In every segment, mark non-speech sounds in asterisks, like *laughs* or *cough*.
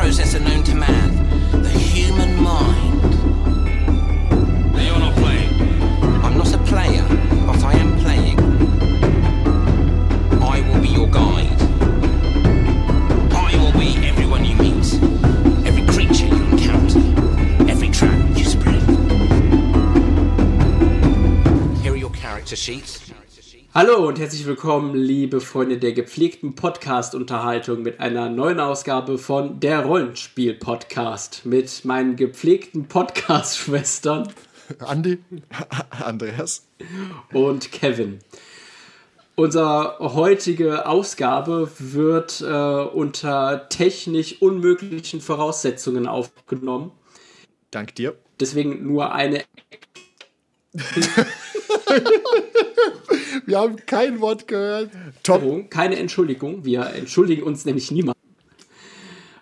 processor known to Hallo und herzlich willkommen, liebe Freunde der gepflegten Podcast-Unterhaltung mit einer neuen Ausgabe von der Rollenspiel-Podcast mit meinen gepflegten Podcast-Schwestern Andi? *laughs* Andreas. und Kevin. Unsere heutige Ausgabe wird äh, unter technisch unmöglichen Voraussetzungen aufgenommen. Dank dir. Deswegen nur eine *laughs* Wir haben kein Wort gehört. Top. keine Entschuldigung. Wir entschuldigen uns nämlich niemand.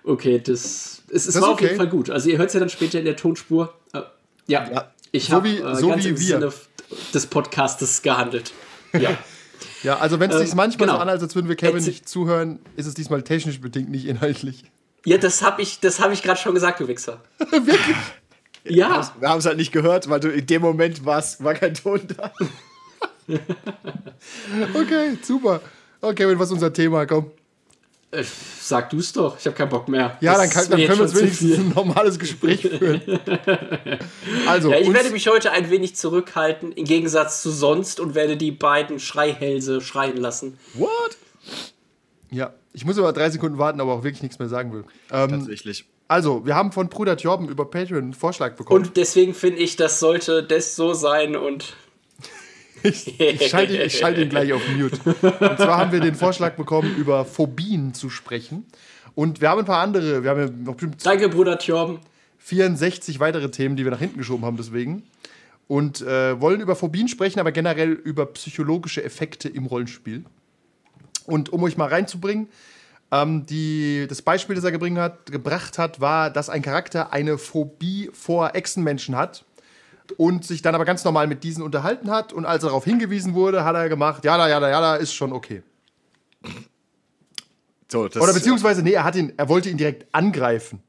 Okay, das, es, es Das war ist auf jeden okay. Fall gut. Also ihr hört es ja dann später in der Tonspur. Äh, ja, Ja. ich So habe wie- äh, so ganz wie im wir. Sinne des Podcastes gehandelt. Ja. *laughs* Ja, also wenn es Ähm, sich manchmal genau. so anhört, als würden wir Kevin Erzähl- nicht zuhören, ist es diesmal technisch bedingt, nicht inhaltlich. ja, das habe ich, das hab ich gerade schon gesagt, du Wichser. *laughs* Wirklich? Ja, Wir haben es halt nicht gehört, weil du in dem Moment warst, war kein Ton da. *laughs* Okay, super. Okay, Kevin, was ist unser Thema? Komm. äh, sag du es doch. Ich habe keinen Bock mehr. Ja, Das dann, kann, dann können wir jetzt uns wenigstens ein normales Gespräch führen. *laughs* Also, Ja, ich werde mich heute ein wenig zurückhalten, im Gegensatz zu sonst, und werde die beiden Schreihälse schreien lassen. What? ja, ich muss aber drei Sekunden warten, aber auch wirklich nichts mehr sagen will. Ähm, Tatsächlich. Also, wir haben von Bruder Jorben über Patreon einen Vorschlag bekommen. Und deswegen finde ich, das sollte das so sein und *laughs* Ich, ich, schalte, ihn- ich schalte ihn gleich auf Mute. Und zwar haben wir den Vorschlag bekommen, über Phobien zu sprechen. Und wir haben ein paar andere, wir haben ja noch bestimmt danke, Bruder Tjorben. 64 weitere Themen, die wir nach hinten geschoben haben, deswegen. Und äh, wollen über Phobien sprechen, aber generell über psychologische Effekte im Rollenspiel. Und um euch mal reinzubringen, ähm, die, das Beispiel, das er hat, gebracht hat, war, dass ein Charakter eine Phobie vor Echsenmenschen hat und sich dann aber ganz normal mit diesen unterhalten hat. Und als er darauf hingewiesen wurde, hat er gemacht, ja, ja, ja, ja, ist schon okay. So, Oder beziehungsweise, nee, er, hat ihn, er wollte ihn direkt angreifen.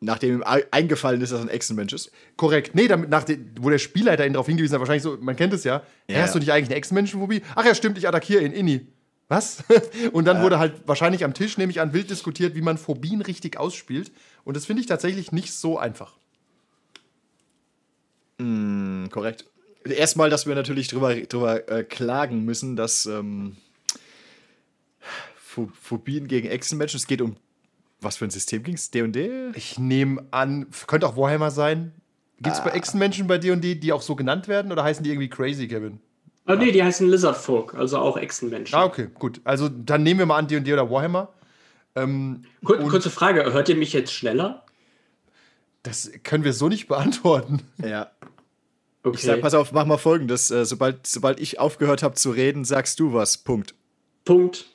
nachdem ihm ei- eingefallen ist, dass er ein Echsenmensch ist. Korrekt. Nee, damit, nach dem, wo der Spielleiter ihn darauf hingewiesen hat, wahrscheinlich so, man kennt es ja. Ja, hast du nicht eigentlich eine Ex-Menschenphobie? Ach ja, stimmt, ich attackiere ihn, Inni. Was? *laughs* Und dann wurde halt wahrscheinlich am Tisch, nehme ich an, wild diskutiert, wie man Phobien richtig ausspielt. Und das finde ich tatsächlich nicht so einfach. Hm, korrekt. Erstmal, dass wir natürlich drüber, drüber äh, klagen müssen, dass ähm, Pho- Phobien gegen Echsenmenschen, es geht um was für ein System ging es? D&D? Ich nehme an, könnte auch Warhammer sein. Gibt es Ah. bei Echsenmenschen bei D&D, die auch so genannt werden? Oder heißen die irgendwie crazy, Kevin? Ah, nee, die heißen Lizard Folk, also auch Echsenmenschen. Ah, okay, gut. Also dann nehmen wir mal an D&D oder Warhammer. Ähm, Kur kurze Frage, hört ihr mich jetzt schneller? das können wir so nicht beantworten. Ja. Okay. Ich sag, pass auf, mach mal folgendes. Äh, sobald, sobald ich aufgehört habe zu reden, sagst du was. Punkt. Punkt.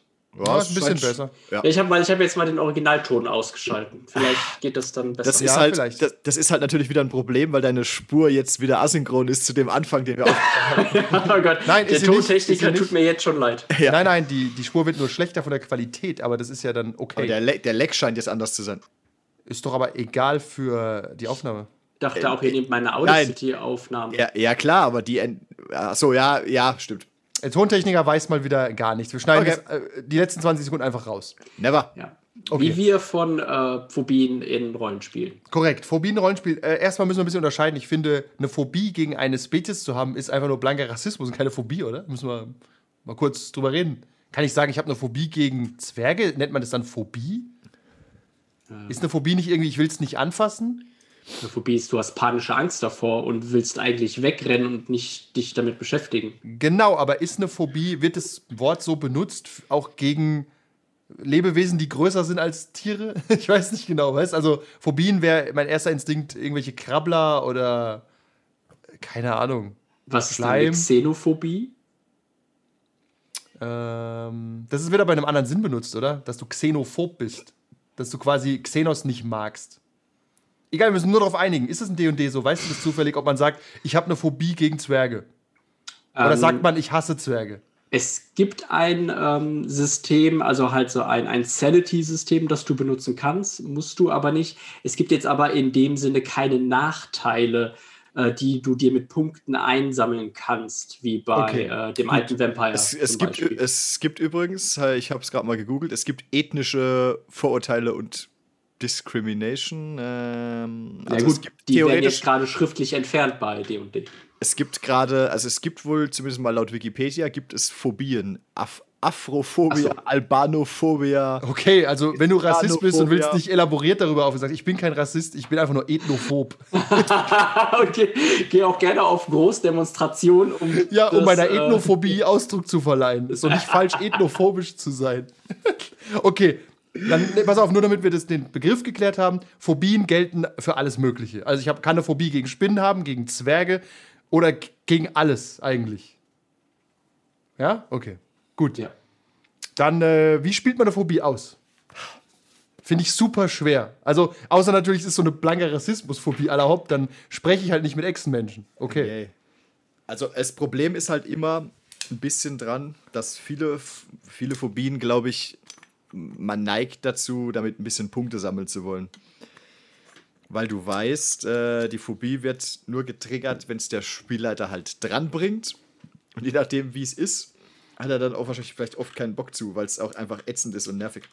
Ja, ist ein bisschen besser. Ja. Ja, ich habe hab jetzt mal den Originalton ausgeschalten. Vielleicht geht das dann besser. Das Ja, ist, halt, vielleicht. das, das ist halt natürlich wieder ein Problem, weil deine Spur jetzt wieder asynchron ist zu dem Anfang, den wir auf. *laughs* oh Gott, Nein, der Tontechniker tut mir jetzt schon leid. *laughs* Ja. Nein, nein, die, die Spur wird nur schlechter von der Qualität, aber das ist ja dann Aber okay. der, Le der Leck scheint jetzt anders zu sein. ist doch aber egal für die Aufnahme. Ich dachte auch, ihr nehmt meine Audacity-Aufnahme. Ja, ja, klar, aber die. En- Ach so, ja, ja, stimmt. Der Tontechniker weiß mal wieder gar nichts. Wir schneiden Okay. das, äh, die letzten 20 Sekunden einfach raus. Never. Ja. Okay. Wie wir von äh, Phobien in Rollenspielen. Korrekt. Phobien-Rollenspiel. Äh, erstmal müssen wir ein bisschen unterscheiden. Ich finde, eine Phobie gegen eine Spezies zu haben, ist einfach nur blanker Rassismus und keine Phobie, oder? Müssen wir mal kurz drüber reden. Kann ich sagen, ich habe eine Phobie gegen Zwerge? Nennt man das dann Phobie? Ist eine Phobie nicht irgendwie, ich will es nicht anfassen? Eine Phobie ist, du hast panische Angst davor und willst eigentlich wegrennen und nicht dich damit beschäftigen. Genau, aber ist eine Phobie, wird das Wort so benutzt, auch gegen Lebewesen, die größer sind als Tiere? *laughs* Ich weiß nicht genau, weißt Also, Phobien wäre mein erster Instinkt, irgendwelche Krabbler oder keine Ahnung. Was ist Schleim. eine Xenophobie? Ähm, das ist wieder bei einem anderen Sinn benutzt, oder? Dass du xenophob bist. Dass du quasi Xenos nicht magst. Egal, wir müssen nur darauf einigen. Ist es ein D&D so? Weißt du das zufällig, ob man sagt, ich habe eine Phobie gegen Zwerge? Oder Ähm, sagt man, ich hasse Zwerge? Es gibt ein ähm, System, also halt so ein, ein Sanity-System, das du benutzen kannst, musst du aber nicht. Es gibt jetzt aber in dem Sinne keine Nachteile, äh, die du dir mit Punkten einsammeln kannst, wie bei Okay, äh, dem alten Vampire. Es, es, gibt, Beispiel. es gibt übrigens, äh, ich habe es gerade mal gegoogelt, es gibt ethnische Vorurteile und Discrimination. Ähm, ja, also gut, es gibt die werden jetzt gerade schriftlich entfernt bei D&D. es gibt gerade, also es gibt wohl, zumindest mal laut Wikipedia, gibt es Phobien. Af Afrophobia, so. Albanophobia. Okay, also wenn du Rassist bist und willst nicht elaboriert darüber auf, sagst, ich bin kein Rassist, ich bin einfach nur ethnophob. *laughs* okay, gehe auch gerne auf Großdemonstrationen, um Ja, um das, meiner äh, Ethnophobie Ausdruck zu verleihen. Ist doch nicht falsch, *laughs* ethnophobisch zu sein. okay, dann ne, pass auf, nur damit wir das, den Begriff geklärt haben. Phobien gelten für alles Mögliche. Also ich hab, kann eine Phobie gegen Spinnen haben, gegen Zwerge oder gegen alles eigentlich. Ja? Okay. Gut. Ja. Dann, äh, wie spielt man eine Phobie aus? Finde ich super schwer. Also, außer natürlich, es ist so eine blanke Rassismusphobie aller Haupt, dann spreche ich halt nicht mit Echsenmenschen. Okay. Yay. Also das Problem ist halt immer ein bisschen dran, dass viele, viele Phobien, glaube ich, man neigt dazu, damit ein bisschen Punkte sammeln zu wollen. Weil du weißt, äh, die Phobie wird nur getriggert, wenn es der Spielleiter halt dranbringt. Und je nachdem, wie es ist, hat er dann auch wahrscheinlich vielleicht oft keinen Bock zu, weil es auch einfach ätzend ist und nervig.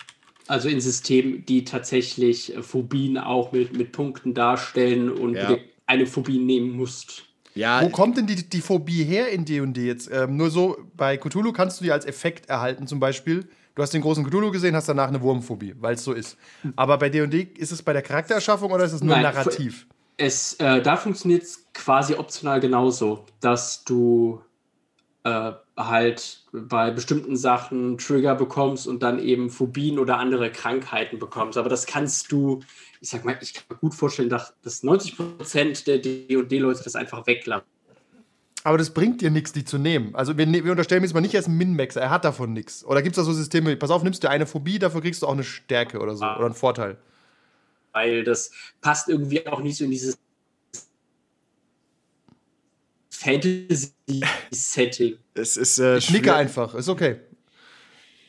Also in Systemen, die tatsächlich äh, Phobien auch mit, mit Punkten darstellen und Ja. eine Phobie nehmen musst. Ja, Wo kommt denn die, die Phobie her in D&D jetzt? Ähm, nur so, bei Cthulhu kannst du die als Effekt erhalten, zum Beispiel. Du hast den großen Cthulhu gesehen, hast danach eine Wurmphobie, weil es so ist. Aber bei D&D, ist es bei der Charaktererschaffung oder ist es nur Nein, narrativ? Es, äh, da funktioniert es quasi optional genauso, dass du äh, halt bei bestimmten Sachen Trigger bekommst und dann eben Phobien oder andere Krankheiten bekommst. Aber das kannst du, ich sag mal, ich kann mir gut vorstellen, dass dass 90% der D&D-Leute das einfach weglassen. Aber das bringt dir nichts, die zu nehmen. Also wir, ne- wir unterstellen jetzt mal nicht, er ist ein Min-Maxer, er hat davon nichts. Oder gibt es da so Systeme, pass auf, nimmst du eine Phobie, dafür kriegst du auch eine Stärke oder so, Ah. oder einen Vorteil. weil das passt irgendwie auch nicht so in dieses Fantasy-Setting. es ist äh, Ich nicke einfach, ist okay.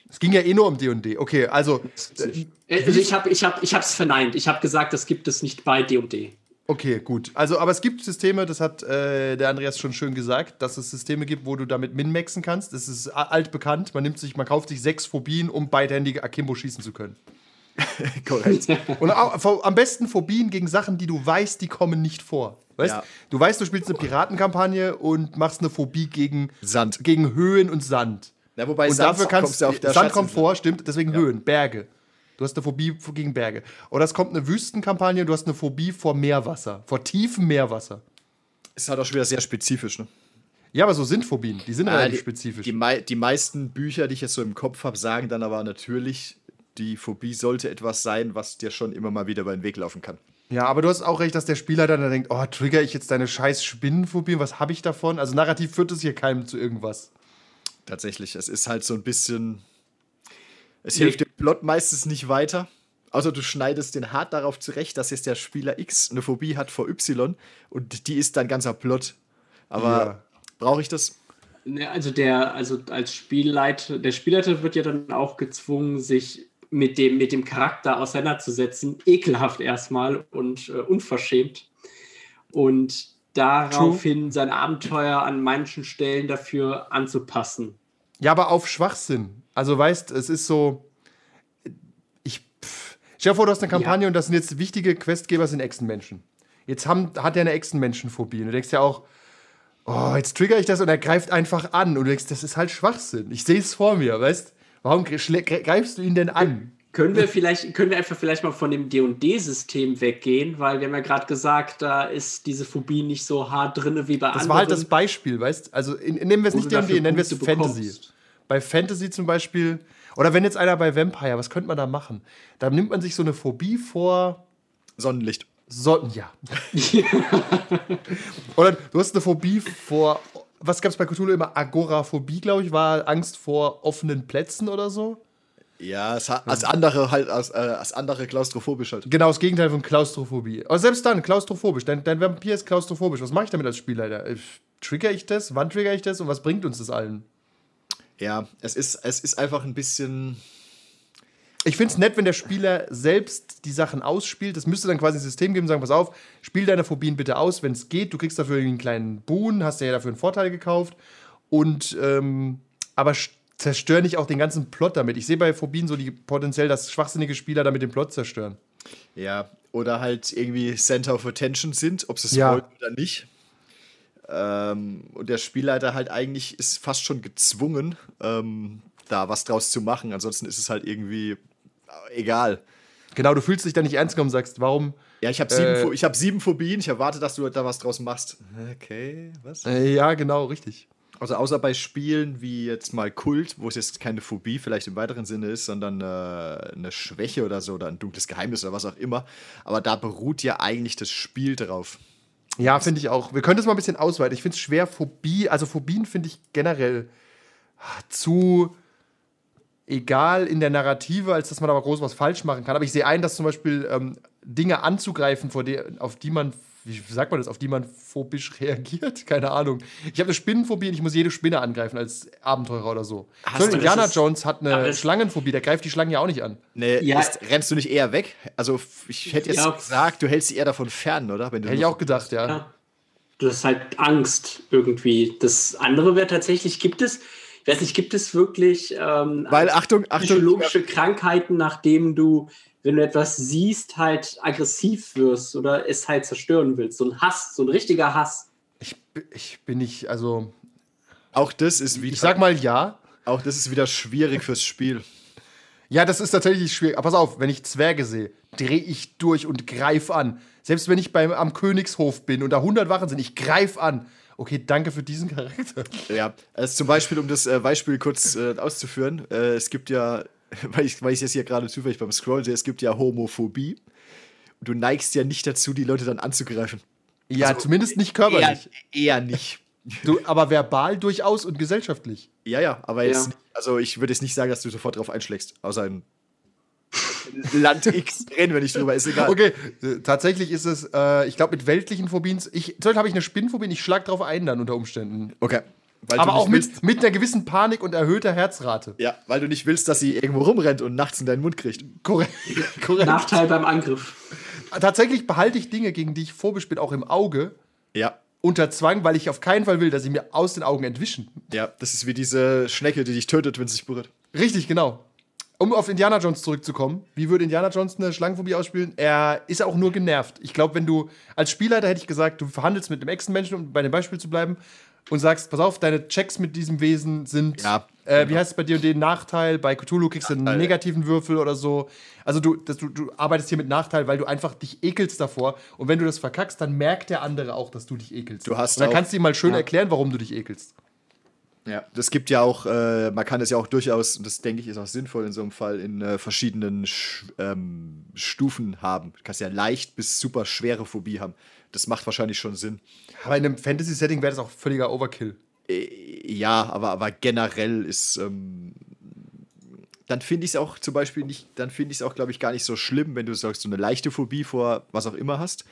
Es ging ja eh nur um D&D. Okay, also, äh, Also ich habe ich hab, ich hab's verneint. Ich habe gesagt, das gibt es nicht bei D&D. Okay, gut. Also, aber es gibt Systeme, das hat äh, der Andreas schon schön gesagt, dass es Systeme gibt, wo du damit min-maxen kannst. Das ist altbekannt. Man nimmt sich, man kauft sich sechs Phobien, um beidhändige Akimbo schießen zu können. *laughs* Korrekt. Und au- pho- am besten Phobien gegen Sachen, die du weißt, die kommen nicht vor. Weißt Ja. du, weißt, du spielst eine Piratenkampagne und machst eine Phobie gegen Sand. gegen Höhen und Sand. Ja, wobei und Sand dafür kannst kommst du auf der Sand kommt vor, stimmt, deswegen Höhen, Berge. Du hast eine Phobie gegen Berge. Oder es kommt eine Wüstenkampagne und du hast eine Phobie vor Meerwasser, vor tiefem Meerwasser. Ist halt auch schon wieder sehr spezifisch, ne? Ja, aber so sind Phobien, die sind Ah, relativ die, spezifisch. Die, mei die meisten Bücher, die ich jetzt so im Kopf habe, sagen dann aber natürlich, die Phobie sollte etwas sein, was dir schon immer mal wieder über den Weg laufen kann. Ja, aber du hast auch recht, dass der Spieler dann denkt, oh, trigger ich jetzt deine scheiß Spinnenphobie, was habe ich davon? Also narrativ führt es hier keinem zu irgendwas. Tatsächlich, es ist halt so ein bisschen. Es Nee. hilft dem Plot meistens nicht weiter. Außer du schneidest den hart darauf zurecht, dass jetzt der Spieler X eine Phobie hat vor Y und die ist dein ganzer Plot. Aber Ja. brauche ich das? Ne, Also der, also als Spielleiter, der Spielleiter wird ja dann auch gezwungen, sich mit dem, mit dem Charakter auseinanderzusetzen. Ekelhaft erstmal und äh, unverschämt. Und daraufhin sein Abenteuer an manchen Stellen dafür anzupassen. Ja, aber auf Schwachsinn. Also weißt, es ist so. Ich. Pff. Stell dir vor, du hast eine Kampagne und das sind jetzt wichtige Questgeber, sind Echsenmenschen. Jetzt haben, hat er eine Echsenmenschenphobie. Und du denkst ja auch, oh, jetzt trigger ich das und er greift einfach an. Und du denkst, das ist halt Schwachsinn. Ich sehe es vor mir, weißt Warum greifst du ihn denn an? Können wir vielleicht, können wir einfach vielleicht mal von dem D&D-System weggehen, weil wir haben ja gerade gesagt, da ist diese Phobie nicht so hart drin wie bei Das anderen. war halt das Beispiel, weißt Also in, nehmen wir es nicht du D&D, nennen wir es Fantasy. bekommst. Bei Fantasy zum Beispiel, oder wenn jetzt einer bei Vampire, was könnte man da machen? Da nimmt man sich so eine Phobie vor Sonnenlicht. Sonnen, ja. *laughs* Oder du hast eine Phobie vor, was gab es bei Cthulhu immer? Agoraphobie, glaube ich, war Angst vor offenen Plätzen oder so. Ja, es hat, als andere halt, als, äh, als andere klaustrophobisch halt. Genau, das Gegenteil von Klaustrophobie. Aber selbst dann, klaustrophobisch. Dein, dein Vampir ist klaustrophobisch. Was mache ich damit als Spielleiter? Äh, Trigger ich das? Wann trigger ich das? Und was bringt uns das allen? Ja, es ist, es ist einfach ein bisschen. Ich finde es nett, wenn der Spieler selbst die Sachen ausspielt. Das müsste dann quasi ein System geben, sagen, pass auf, spiel deine Phobien bitte aus, wenn es geht. Du kriegst dafür einen kleinen Boon, hast dir ja dafür einen Vorteil gekauft. Und, ähm, aber zerstör nicht auch den ganzen Plot damit. Ich sehe bei Phobien so die potenziell, dass schwachsinnige Spieler damit den Plot zerstören. Ja, oder halt irgendwie Center of Attention sind, ob sie es Ja. wollen oder nicht. Ähm, und der Spielleiter halt eigentlich ist fast schon gezwungen, ähm, da was draus zu machen. Ansonsten ist es halt irgendwie äh, egal. Genau, du fühlst dich da nicht ernst genommen, sagst, warum? Ja, ich habe sieben, Äh. Ich hab sieben Phobien. Ich erwarte, dass du da was draus machst. Okay, was? Äh, ja, genau, richtig. Also außer bei Spielen wie jetzt mal Kult, wo es jetzt keine Phobie vielleicht im weiteren Sinne ist, sondern äh, eine Schwäche oder so oder ein dunkles Geheimnis oder was auch immer. Aber da beruht ja eigentlich das Spiel drauf. Ja, finde ich auch. Wir können das mal ein bisschen ausweiten. Ich finde es schwer, Phobie, also Phobien finde ich generell ah, zu egal in der Narrative, als dass man aber groß was falsch machen kann. Aber ich sehe ein, dass zum Beispiel ähm, Dinge anzugreifen, vor der, auf die man, wie sagt man das, auf die man phobisch reagiert? *laughs* Keine Ahnung. Ich habe eine Spinnenphobie und ich muss jede Spinne angreifen als Abenteurer oder so. Hast du- Indiana Jones hat eine Schlangenphobie, der greift die Schlangen ja auch nicht an. Nee, Ja. ist, rennst du nicht eher weg? Also ich hätte jetzt Ja. gesagt, du hältst sie eher davon fern, oder? Wenn du Hätte ich auch gedacht, ja. Ja. Du hast halt Angst irgendwie. Das andere wäre tatsächlich, gibt es, ich weiß nicht, gibt es wirklich ähm, Weil, Achtung, Achtung, psychologische Krankheiten, nachdem du, wenn du etwas siehst, halt aggressiv wirst oder es halt zerstören willst? So ein Hass, so ein richtiger Hass. Ich, ich bin nicht, also, auch das ist wieder, ich sag mal ja. auch das ist wieder schwierig fürs Spiel. Ja, das ist tatsächlich schwierig. Aber pass auf, wenn ich Zwerge sehe, drehe ich durch und greif an. Selbst wenn ich beim, am Königshof bin und da 100 Wachen sind, ich greif an. Okay, danke für diesen Charakter. Ja, also zum Beispiel, um das äh, Beispiel kurz äh, auszuführen, äh, es gibt ja, *laughs* weil ich, weil ich jetzt hier gerade zufällig beim Scrollen sehe, es gibt ja Homophobie. Und du neigst ja nicht dazu, die Leute dann anzugreifen. Ja, zumindest nicht Eher, körperlich. eher nicht. Du, aber verbal durchaus und gesellschaftlich. Ja, ja, aber jetzt, Ja. also ich würde jetzt nicht sagen, dass du sofort drauf einschlägst, außer in *laughs* Land X reden wir nicht drüber, ist egal. Okay, äh, tatsächlich ist es, äh, ich glaube, mit weltlichen Phobien, ich, zum Beispiel habe ich eine Spinnenphobie, und ich schlag drauf ein dann unter Umständen. Okay. Weil Aber du auch nicht willst, mit, mit einer gewissen Panik und erhöhter Herzrate. ja, weil du nicht willst, dass sie irgendwo rumrennt und nachts in deinen Mund kriegt. Korrekt. *laughs* Korrekt. Nachteil beim Angriff. Tatsächlich behalte ich Dinge, gegen die ich bin, auch im Auge, Ja. unter Zwang, weil ich auf keinen Fall will, dass sie mir aus den Augen entwischen. Ja, das ist wie diese Schnecke, die dich tötet, wenn sie sich berührt. Richtig, genau. Um auf Indiana Jones zurückzukommen, wie würde Indiana Jones eine Schlangenphobie ausspielen? Er ist auch nur genervt. Ich glaube, wenn du als Spielleiter hätte ich gesagt, du verhandelst mit einem Echsenmenschen, um bei dem Beispiel zu bleiben, und sagst, pass auf, deine Checks mit diesem Wesen sind, Ja, äh, wie heißt es bei dir und den Nachteil? Bei Cthulhu kriegst du einen negativen Würfel oder so. Also du, das, du, du arbeitest hier mit Nachteil, weil du einfach dich ekelst davor. Und wenn du das verkackst, dann merkt der andere auch, dass du dich ekelst. Du hast und dann auch- kannst du ihm mal schön Ja. erklären, warum du dich ekelst. Ja, das gibt ja auch, äh, man kann es ja auch durchaus, und das denke ich ist auch sinnvoll in so einem Fall, in äh, verschiedenen Sch ähm, Stufen haben. Du kannst ja leicht bis super schwere Phobie haben. Das macht wahrscheinlich schon Sinn. Aber in einem Fantasy-Setting wäre das auch völliger Overkill. Äh, ja, aber, aber generell ist, ähm, dann finde ich es auch zum Beispiel nicht, dann finde ich es auch, glaube ich, gar nicht so schlimm, wenn du sagst, so eine leichte Phobie vor was auch immer hast.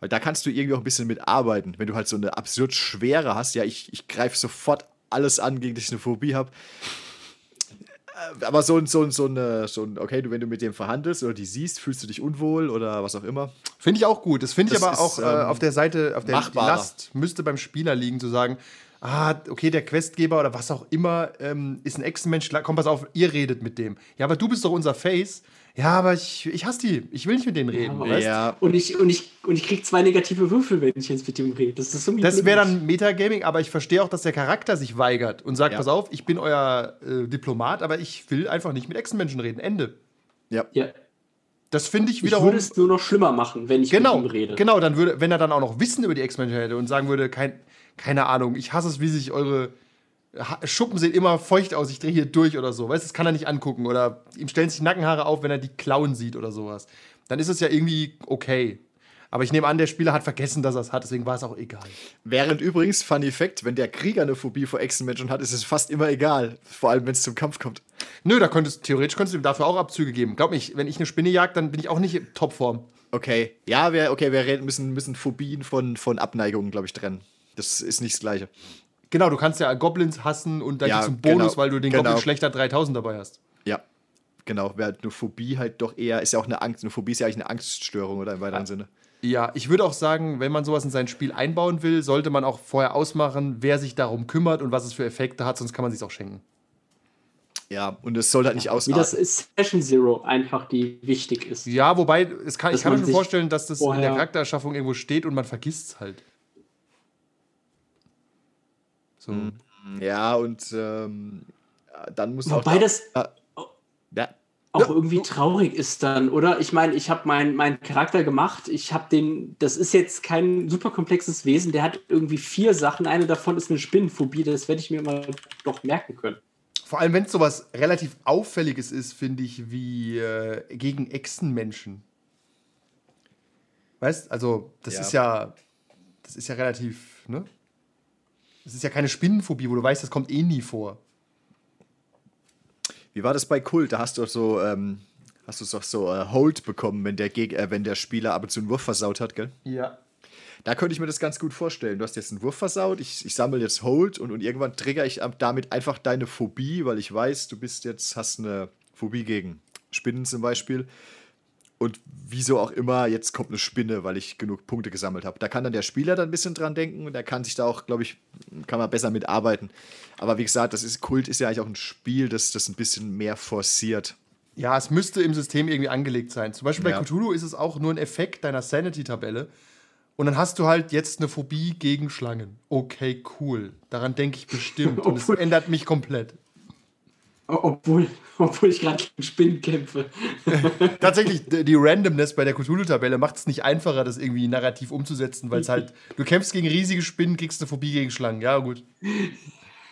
Weil da kannst du irgendwie auch ein bisschen mit arbeiten. Wenn du halt so eine absurd schwere hast, ja, ich, ich greife sofort alles an, gegen das ich eine Phobie habe. Äh, Aber so, ein- so, ein- so, eine, so ein, okay, du, wenn du mit dem verhandelst oder die siehst, fühlst du dich unwohl oder was auch immer. Finde ich auch gut. Das finde ich Das aber auch ist, äh, ähm, auf der Seite, auf der machbarer. Last müsste beim Spieler liegen, zu sagen, ah, okay, der Questgeber oder was auch immer ähm, ist ein Echsenmensch, la- komm, pass auf, ihr redet mit dem. Ja, aber du bist doch unser Face. Ja, aber ich, ich hasse die. Ich will nicht mit denen reden. weißt? Ja, Und ich, und, ich, und ich krieg zwei negative Würfel, wenn ich jetzt mit ihm rede. Das ist so Das wäre dann Metagaming, aber ich verstehe auch, dass der Charakter sich weigert und sagt, Ja. pass auf, ich bin euer äh, Diplomat, aber ich will einfach nicht mit Echsenmenschen reden. Ende. ja. Ja. Das finde ich Ich wiederum. würde es nur noch schlimmer machen, wenn ich genau, mit ihm rede. genau, dann würde, wenn er dann auch noch Wissen über die X-Men hätte und sagen würde, kein, keine Ahnung, ich hasse es, wie sich eure Schuppen sehen immer feucht aus, ich drehe hier durch oder so. Weißt du, das kann er nicht angucken. Oder ihm stellen sich Nackenhaare auf, wenn er die Klauen sieht oder sowas. Dann ist es ja irgendwie okay. Aber ich nehme an, der Spieler hat vergessen, dass er es hat, deswegen war es auch egal. Während übrigens, Funny Fact, wenn der Krieger eine Phobie vor Echsenmenschen hat, ist es fast immer egal. Vor allem, wenn es zum Kampf kommt. Nö, da könntest, theoretisch könntest du ihm dafür auch Abzüge geben. Glaub mich, wenn ich eine Spinne jag, dann bin ich auch nicht in Topform. Okay. Ja, wir, okay, wir müssen, müssen Phobien von, von Abneigungen, glaube ich, trennen. Das ist nicht das Gleiche. Genau, du kannst ja Goblins hassen und dann Ja, gibt's einen Bonus, genau, weil du den genau. Goblin schlechter 3000 dabei hast. Ja, genau. Während eine Phobie halt doch eher, ist ja auch eine Angst, eine Phobie ist ja eigentlich eine Angststörung oder im weiteren Sinne. Ja, ich würde auch sagen, wenn man sowas in sein Spiel einbauen will, sollte man auch vorher ausmachen, wer sich darum kümmert und was es für Effekte hat, sonst kann man sich auch schenken. Ja, und es soll halt nicht Wie ausarten. das ist Session Zero einfach, die wichtig ist. Ja, wobei, es kann, ich kann mir man schon vorstellen, dass das in der Charaktererschaffung irgendwo steht und man vergisst es halt. So. Ja, und ähm, dann muss Wobei auch. das Ah, ja, auch irgendwie traurig ist dann, oder? Ich meine, ich habe meinen meinen Charakter gemacht, ich habe den, das ist jetzt kein super komplexes Wesen, der hat irgendwie vier Sachen, eine davon ist eine Spinnenphobie, das werde ich mir mal doch merken können. Vor allem, wenn es sowas relativ Auffälliges ist, finde ich, wie äh, gegen Echsenmenschen. Weißt, also das Ja. ist ja, das ist ja relativ, ne? Das ist ja keine Spinnenphobie, wo du weißt, das kommt eh nie vor. Wie war das bei Kult? Da hast du doch so, ähm, hast du doch so äh, Hold bekommen, wenn der, Geg äh, wenn der Spieler ab und zu einen Wurf versaut hat, gell? Ja. Da könnte ich mir das ganz gut vorstellen. Du hast jetzt einen Wurf versaut, ich, ich sammle jetzt Hold und, und irgendwann trigger ich am- damit einfach deine Phobie, weil ich weiß, du bist jetzt, hast eine Phobie gegen Spinnen zum Beispiel. Und wieso auch immer, jetzt kommt eine Spinne, weil ich genug Punkte gesammelt habe. Da kann dann der Spieler dann ein bisschen dran denken und er kann sich da auch, glaube ich, kann man besser mitarbeiten. Aber wie gesagt, das ist Kult ist ja eigentlich auch ein Spiel, das das ein bisschen mehr forciert. Ja, es müsste im System irgendwie angelegt sein. Zum Beispiel bei Ja. Cthulhu ist es auch nur ein Effekt deiner Sanity-Tabelle. Und dann hast du halt jetzt eine Phobie gegen Schlangen. Okay, cool. Daran denke ich bestimmt. Und es ändert mich komplett. Obwohl, *laughs* obwohl ich gerade gegen Spinnen kämpfe. *laughs* Tatsächlich, die Randomness bei der Cthulhu-Tabelle macht es nicht einfacher, das irgendwie narrativ umzusetzen, weil es halt, du kämpfst gegen riesige Spinnen, kriegst eine Phobie gegen Schlangen. Ja, gut.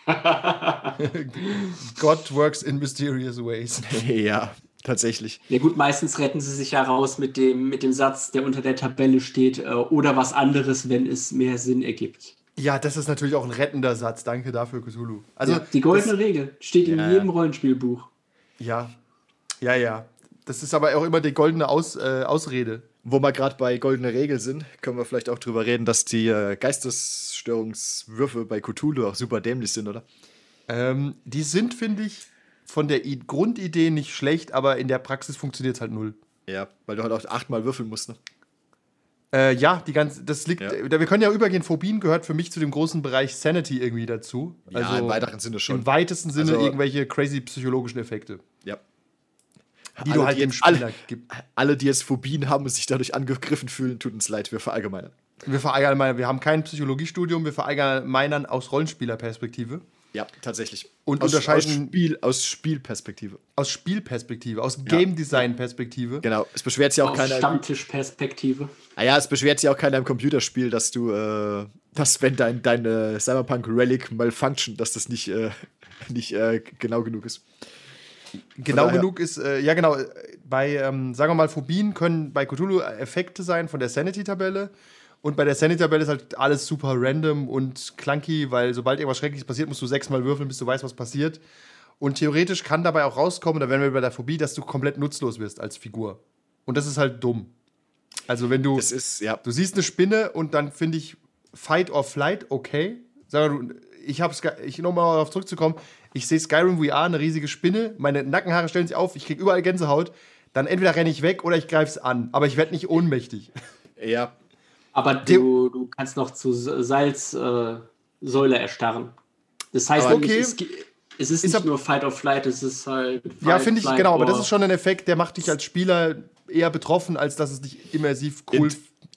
*laughs* God works in mysterious ways. ja, tatsächlich. Ja gut, meistens retten sie sich ja raus mit dem, mit dem Satz, der unter der Tabelle steht, äh, oder was anderes, wenn es mehr Sinn ergibt. Ja, das ist natürlich auch ein rettender Satz. Danke dafür, Cthulhu. Also, ja, die goldene Regel steht in Ja. jedem Rollenspielbuch. ja, ja, ja. Das ist aber auch immer die goldene Aus, äh, Ausrede. Wo wir gerade bei goldene Regel sind, können wir vielleicht auch drüber reden, dass die äh, Geistesstörungswürfe bei Cthulhu auch super dämlich sind, oder? Ähm, die sind, finde ich, von der I Grundidee nicht schlecht, aber in der Praxis funktioniert es halt null. Ja, weil du halt auch achtmal würfeln musst, ne? Äh, ja, die ganze, das liegt, Ja. äh, wir können ja übergehen, Phobien gehört für mich zu dem großen Bereich Sanity irgendwie dazu. Ja, im weiteren Sinne schon. Im weitesten Sinne Also- irgendwelche crazy psychologischen Effekte, Ja. die Alle, du halt die dem Spieler alle- gibst. Alle, die jetzt Phobien haben und sich dadurch angegriffen fühlen, tut uns leid, wir verallgemeinern. Wir verallgemeinern, wir haben kein Psychologiestudium, wir verallgemeinern aus Rollenspielerperspektive, Ja, tatsächlich. Und aus, unterscheiden- aus, Spiel, aus Spielperspektive. aus Spielperspektive, aus Game Design Perspektive. Genau. Es beschwert sich auch Aus keiner. Stammtischperspektive. Ah ja, es beschwert sich auch keiner im Computerspiel, dass du, äh, dass wenn dein, dein äh, Cyberpunk Relic malfunction, dass das nicht, äh, *laughs* nicht äh, genau genug ist. Genau daher- genug ist, äh, ja genau, bei, ähm, sagen wir mal, Phobien können bei Cthulhu Effekte sein von der Sanity-Tabelle. Und bei der Sanity-Tabelle ist halt alles super random und clunky, weil sobald irgendwas Schreckliches passiert, musst du sechsmal würfeln, bis du weißt, was passiert. Und theoretisch kann dabei auch rauskommen, da wären wir bei der Phobie, dass du komplett nutzlos wirst als Figur. Und das ist halt dumm. Also wenn du, ist, ja. du siehst eine Spinne und dann finde ich Fight or Flight okay. Sag mal, ich habe ich nochmal darauf zurückzukommen, ich sehe Skyrim VR, eine riesige Spinne, meine Nackenhaare stellen sich auf, ich kriege überall Gänsehaut, dann entweder renne ich weg oder ich greife es an, aber ich werde nicht ohnmächtig. Ja. Aber du, du kannst noch zu Salzsäule äh, erstarren. Das heißt, nämlich, okay. es, es ist, nicht nur Fight or Flight, es ist halt. ja, Fight, finde ich, Flight genau, aber das ist schon ein Effekt, der macht dich als Spieler eher betroffen, als dass es dich immersiv cool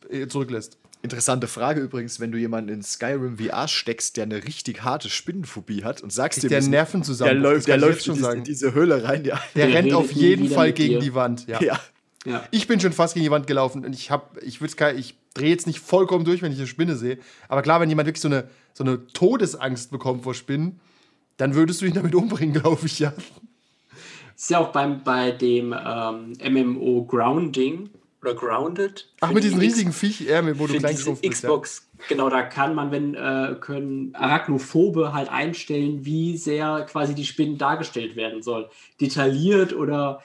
äh, zurücklässt. Interessante Frage übrigens, wenn du jemanden in Skyrim VR steckst, der eine richtig harte Spinnenphobie hat und sagst dem, der Nerven der zusammen. läuft, der kann ich läuft in schon diese, sagen. in diese Höhle rein, ja. Der Der rennt auf jeden Fall gegen dir. die Wand. Ja. Ja. Ja. Ich bin schon fast gegen die Wand gelaufen und ich habe, ich würde ich drehe jetzt nicht vollkommen durch, wenn ich eine Spinne sehe. Aber klar, wenn jemand wirklich so eine, so eine Todesangst bekommt vor Spinnen, dann würdest du ihn damit umbringen, *laughs* glaube ich, ja. Ist ja auch beim, bei dem ähm, MMO Grounding oder Grounded. Ach, mit die diesen riesigen Viech, äh, wo du klein bist. Ja. Xbox, genau, da kann man, wenn, äh, können Arachnophobe halt einstellen, wie sehr quasi die Spinnen dargestellt werden soll. Detailliert oder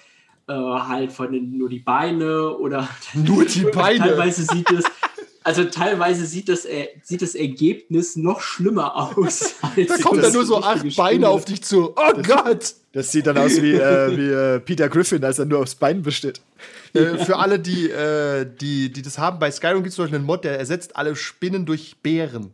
äh, halt von den, nur die Beine oder *laughs* Nur die Beine. Teilweise sieht es, Also teilweise sieht das, äh, sieht das Ergebnis noch schlimmer aus. *laughs* Als Da kommen das dann nur so acht. Beine auf dich zu. Oh Gott! Das sieht dann aus wie, äh, wie äh, Peter Griffin, als er nur aufs Bein besteht. äh, für alle, die, äh, die, die das haben, bei Skyrim gibt es zum Beispiel einen Mod, der ersetzt alle Spinnen durch Bären.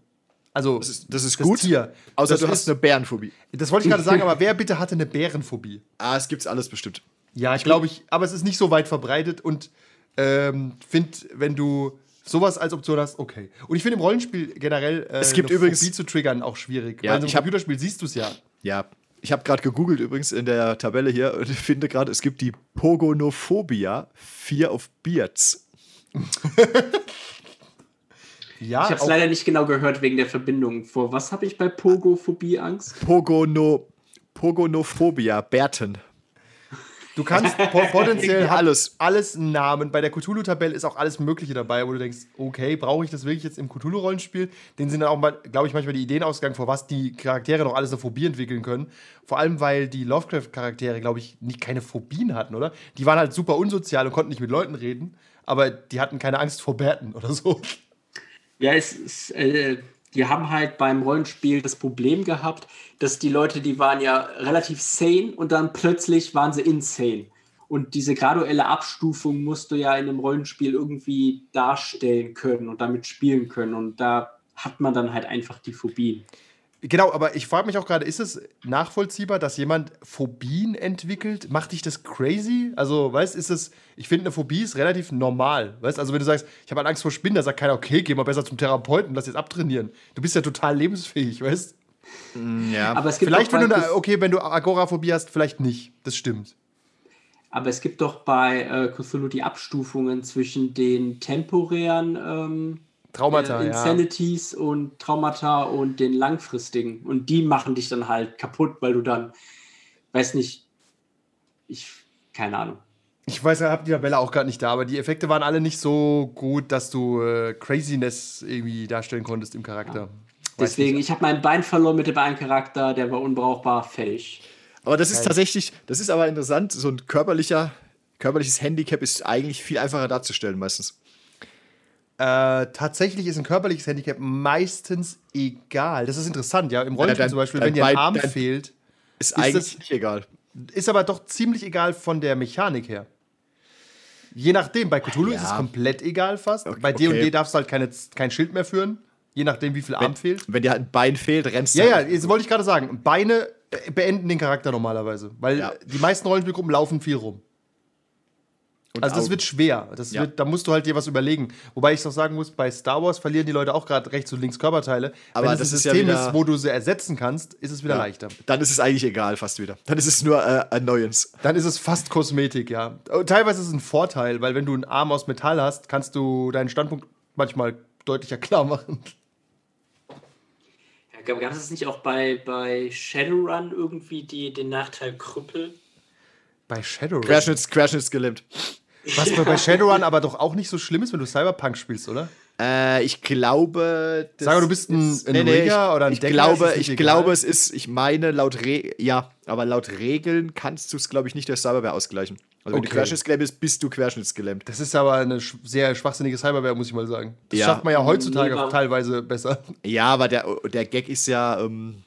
Also, Das ist, das ist gut. Tier. Außer das du ist- hast eine Bärenphobie. Das wollte ich gerade sagen, *laughs* aber wer bitte hatte eine Bärenphobie? Ah, es gibt's alles bestimmt. Ja, ich glaube, ich, aber es ist nicht so weit verbreitet und ähm, finde, wenn du sowas als Option hast, okay. Und ich finde im Rollenspiel generell äh, Es gibt eine übrigens- Phobie zu triggern auch schwierig. Ja, Weil ich hab- Computerspiel siehst du es ja. Ja. Ich habe gerade gegoogelt übrigens in der Tabelle hier und *laughs* finde gerade, es gibt die Pogonophobia, Fear of Beards. *laughs* Ja, Ich habe es leider nicht genau gehört wegen der Verbindung. Vor was habe ich bei Pogophobie Angst? Pogono, Pogonophobia, Bärten. Du kannst po *laughs* potenziell Alles. alles einen Namen. Bei der Cthulhu-Tabelle ist auch alles Mögliche dabei, wo du denkst, okay, brauche ich das wirklich jetzt im Cthulhu-Rollenspiel? Den sind dann auch mal, glaube ich, manchmal die Ideen ausgegangen, vor was die Charaktere noch alles eine Phobie entwickeln können. Vor allem, weil die Lovecraft-Charaktere, glaube ich, nicht keine Phobien hatten, oder? Die waren halt super unsozial und konnten nicht mit Leuten reden, aber die hatten keine Angst vor Bärten oder so. Ja, es ist, äh, die haben halt beim Rollenspiel das Problem gehabt, dass die Leute, die waren ja relativ sane und dann plötzlich waren sie insane. Und diese graduelle Abstufung musst du ja in einem Rollenspiel irgendwie darstellen können und damit spielen können. Und da hat man dann halt einfach die Phobien. Genau, aber ich frage mich auch gerade, ist es nachvollziehbar, dass jemand Phobien entwickelt? Macht dich das crazy? Also, weißt ist es, ich finde, eine Phobie ist relativ normal. Weißt also, wenn du sagst, ich habe halt Angst vor Spinnen, da sagt keiner, okay, geh mal besser zum Therapeuten, lass jetzt abtrainieren. Du bist ja total lebensfähig, weißt Ja. Aber es gibt Vielleicht, wenn du, eine, okay, wenn du Agoraphobie hast, vielleicht nicht. Das stimmt. Aber es gibt doch bei äh, Cthulhu die Abstufungen zwischen den temporären ähm, Traumata, äh, ja. Insanities und Traumata und den langfristigen. Und die machen dich dann halt kaputt, weil du dann, weiß nicht, ich, keine Ahnung. Ich weiß, ich habe die Tabelle auch gerade nicht da, aber die Effekte waren alle nicht so gut, dass du äh, Craziness irgendwie darstellen konntest im Charakter. Weiß Deswegen, ich habe mein Bein verloren mit dem einen Charakter, der war unbrauchbar, fertig. Aber das ist tatsächlich, das ist aber interessant, so ein körperlicher, körperliches Handicap ist eigentlich viel einfacher darzustellen meistens. Äh, tatsächlich ist ein körperliches Handicap meistens egal. Das ist interessant, ja. Im Rollenspiel dein- zum Beispiel, wenn dir ein Arm fehlt, Ist, Ist eigentlich das- nicht egal. ist aber doch ziemlich egal von der Mechanik her. Je nachdem, bei Cthulhu ist es Ja. komplett egal fast. Okay, Bei D&D okay. darfst du halt keine, kein Schild mehr führen, je nachdem, wie viel Arm fehlt. Wenn dir halt ein Bein fehlt, rennst du. Ja, ja, halt. jetzt wollte ich gerade sagen, Beine beenden den Charakter normalerweise, weil Ja. die meisten Rollenspielgruppen laufen viel rum. Und Also das Augen. wird schwer. Das Ja. wird, da musst du halt dir was überlegen. Wobei ich doch sagen muss, bei Star Wars verlieren die Leute auch gerade rechts und links Körperteile. Aber Wenn es das ein ist ja System wieder- ist, wo du sie ersetzen kannst, ist es wieder Ja. leichter. Dann ist es eigentlich egal fast wieder. Dann ist es nur äh, Annoyance. Dann ist es fast Kosmetik, ja. Und Teilweise ist es ein Vorteil, weil wenn du einen Arm aus Metall hast, kannst du deinen Standpunkt manchmal deutlicher klar machen. Ja, Gab es nicht auch bei, bei Shadowrun irgendwie die, den Nachteil Krüppel? Bei Shadowrun. Querschnitts, Querschnittsgelähmt. Was bei Shadowrun aber doch auch nicht so schlimm ist, wenn du Cyberpunk spielst, oder? Äh, ich glaube. das Sag mal, du bist ein- ist- ein nee, nee, Rigger ich, oder ein ich Decker, glaube, ich egal? glaube, es ist, ich meine, laut Re ja, aber laut Regeln kannst du es, glaube ich, nicht durch Cyberware ausgleichen. Also wenn du Okay. querschnittsgelähmt bist, bist du querschnittsgelähmt. Das ist aber eine sch sehr schwachsinnige Cyberware, muss ich mal sagen. Das Ja. schafft man ja heutzutage Nee, war- teilweise besser. Ja, aber der, der Gag ist ja, ähm,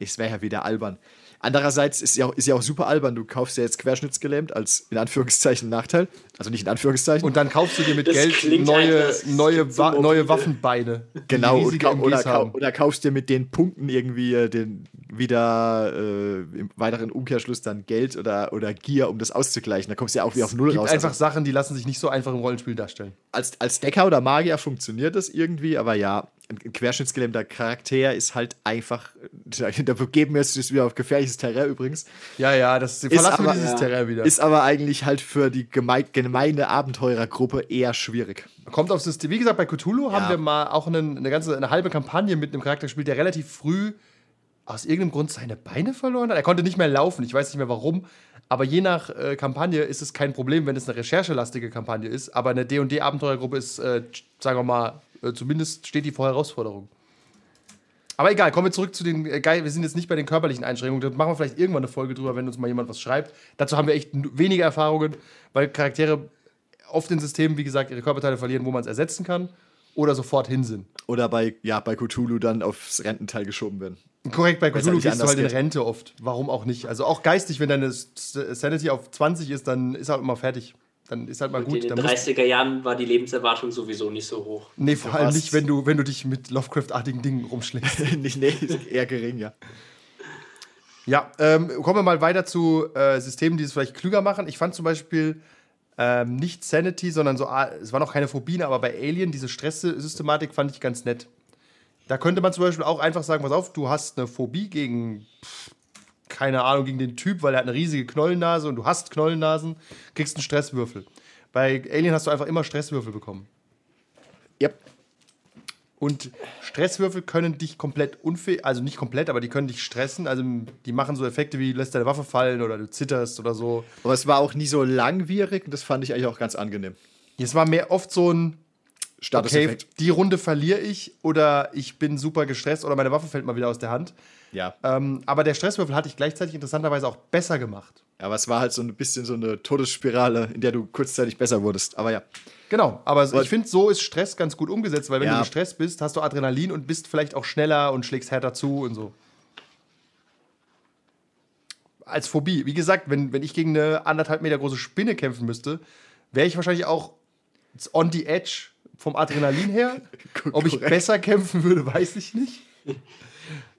es wäre ja wieder albern. Andererseits ist ja, auch, ist ja auch super albern. Du kaufst ja jetzt querschnittsgelähmt als in Anführungszeichen Nachteil. Also nicht in Anführungszeichen. Und dann kaufst du dir mit Das Geld neue, neue, Wa neue. Waffenbeine. die Genau, und kau oder, haben. oder kaufst dir mit den Punkten irgendwie äh, den, wieder äh, im weiteren Umkehrschluss dann Geld oder, oder Gier, um das auszugleichen. Da kommst du ja auch wieder auf Null gibt raus. einfach Also Sachen, die lassen sich nicht so einfach im Rollenspiel darstellen. als, als Decker oder Magier funktioniert das irgendwie, aber ja, ein, querschnittsgelähmter Charakter ist halt einfach, *laughs* da begeben wir uns jetzt wieder auf gefährliches Terrain übrigens, Ja, ja, das verlassen wir aber- dieses ja. Terrain wieder. ist aber eigentlich halt für die geme gemeine Abenteurergruppe eher schwierig. Kommt aufs System. Wie gesagt, bei Cthulhu haben wir mal auch einen, eine ganze eine halbe Kampagne mit einem Charakter gespielt, der relativ früh aus irgendeinem Grund seine Beine verloren hat. Er konnte nicht mehr laufen. Ich weiß nicht mehr warum. Aber je nach äh, Kampagne ist es kein Problem, wenn es eine recherchelastige Kampagne ist. Aber eine D&D-Abenteuergruppe ist, äh, sagen wir mal, äh, zumindest steht die vor Herausforderung. Aber egal, kommen wir zurück zu den äh, geil. Wir sind jetzt nicht bei den körperlichen Einschränkungen. Da machen wir vielleicht irgendwann eine Folge drüber, wenn uns mal jemand was schreibt. Dazu haben wir echt wenige Erfahrungen, weil Charaktere oft in Systemen, wie gesagt, ihre Körperteile verlieren, wo man es ersetzen kann. oder sofort hin sind. Oder bei, ja, bei Cthulhu dann aufs Rententeil geschoben werden. Korrekt, bei Cthulhu gehst du halt in. Rente oft. Warum auch nicht? Also auch geistig, wenn deine Sanity auf 20 ist, dann ist halt immer fertig. Dann ist halt mal Und gut. in den musst, 30er Jahren war die Lebenserwartung sowieso nicht so hoch. nee, vor allem nicht, wenn du, wenn du dich mit Lovecraft-artigen Dingen rumschlägst. *laughs* nicht, nee, ist eher gering, ja. Ja, ähm, kommen wir mal weiter zu äh, Systemen, die es vielleicht klüger machen. Ich fand zum Beispiel ähm, nicht Sanity, sondern so, ah, es waren auch keine Phobien, aber bei Alien, diese Stresssystematik fand ich ganz nett. Da könnte man zum Beispiel auch einfach sagen, pass auf, du hast eine Phobie gegen, pff, keine Ahnung, gegen den Typ, weil er hat eine riesige Knollennase und du hast Knollennasen, kriegst einen Stresswürfel. Bei Alien hast du einfach immer Stresswürfel bekommen. Yep. Und Stresswürfel können dich komplett unfähig, also nicht komplett, aber die können dich stressen. Also die machen so Effekte wie lässt deine Waffe fallen oder du zitterst oder so. Aber es war auch nie so langwierig und das fand ich eigentlich auch ganz angenehm. Es war mehr oft so ein, okay, die Runde verliere ich oder ich bin super gestresst oder meine Waffe fällt mal wieder aus der Hand. Ja. Ähm, aber der Stresswürfel hatte ich gleichzeitig interessanterweise auch besser gemacht. Aber es war halt so ein bisschen so eine Todesspirale, in der du kurzzeitig besser wurdest. Aber ja. Genau, aber Weil- ich finde, so ist Stress ganz gut umgesetzt, weil wenn Ja. du gestresst bist, hast du Adrenalin und bist vielleicht auch schneller und schlägst härter zu und so. Als Phobie. Wie gesagt, wenn, wenn ich gegen eine anderthalb Meter große Spinne kämpfen müsste, wäre ich wahrscheinlich auch on the edge vom Adrenalin her. *laughs* Ob ich besser kämpfen würde, weiß ich nicht.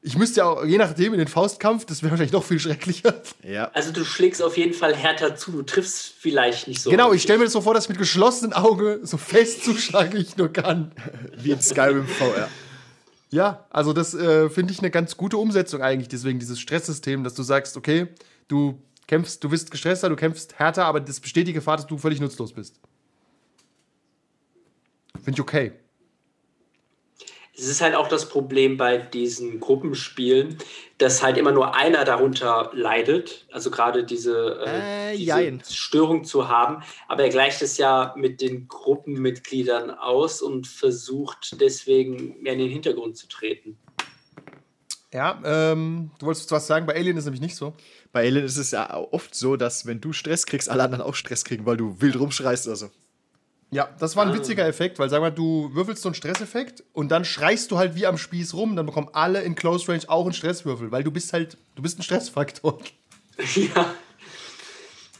Ich müsste ja auch, je nachdem, in den Faustkampf, das wäre wahrscheinlich noch viel schrecklicher. Ja. Also du schlägst auf jeden Fall härter zu, du triffst vielleicht nicht so. Genau, ich stelle mir das so vor, dass ich mit geschlossenen Augen so fest zuschlagen, wie ich nur kann. *laughs* Wie in Skyrim VR. Ja, also das äh, finde ich eine ganz gute Umsetzung eigentlich, deswegen dieses Stresssystem, dass du sagst, okay, du kämpfst, du bist gestresster, du kämpfst härter, aber das besteht die Gefahr, dass du völlig nutzlos bist. Finde ich okay. Es ist halt auch das Problem bei diesen Gruppenspielen, dass halt immer nur einer darunter leidet. Also gerade diese, äh, Äh, diese. Störung zu haben. Aber er gleicht es ja mit den Gruppenmitgliedern aus und versucht deswegen mehr in den Hintergrund zu treten. Ja, ähm, du wolltest was sagen, bei Alien ist nämlich nicht so. Bei Alien ist es ja oft so, dass wenn du Stress kriegst, alle anderen auch Stress kriegen, weil du wild rumschreist oder so. Ja, das war ein witziger Effekt, weil sag mal, du würfelst so einen Stresseffekt und dann schreist du halt wie am Spieß rum, dann bekommen alle in Close Range auch einen Stresswürfel, weil du bist halt, du bist ein Stressfaktor. *laughs* ja.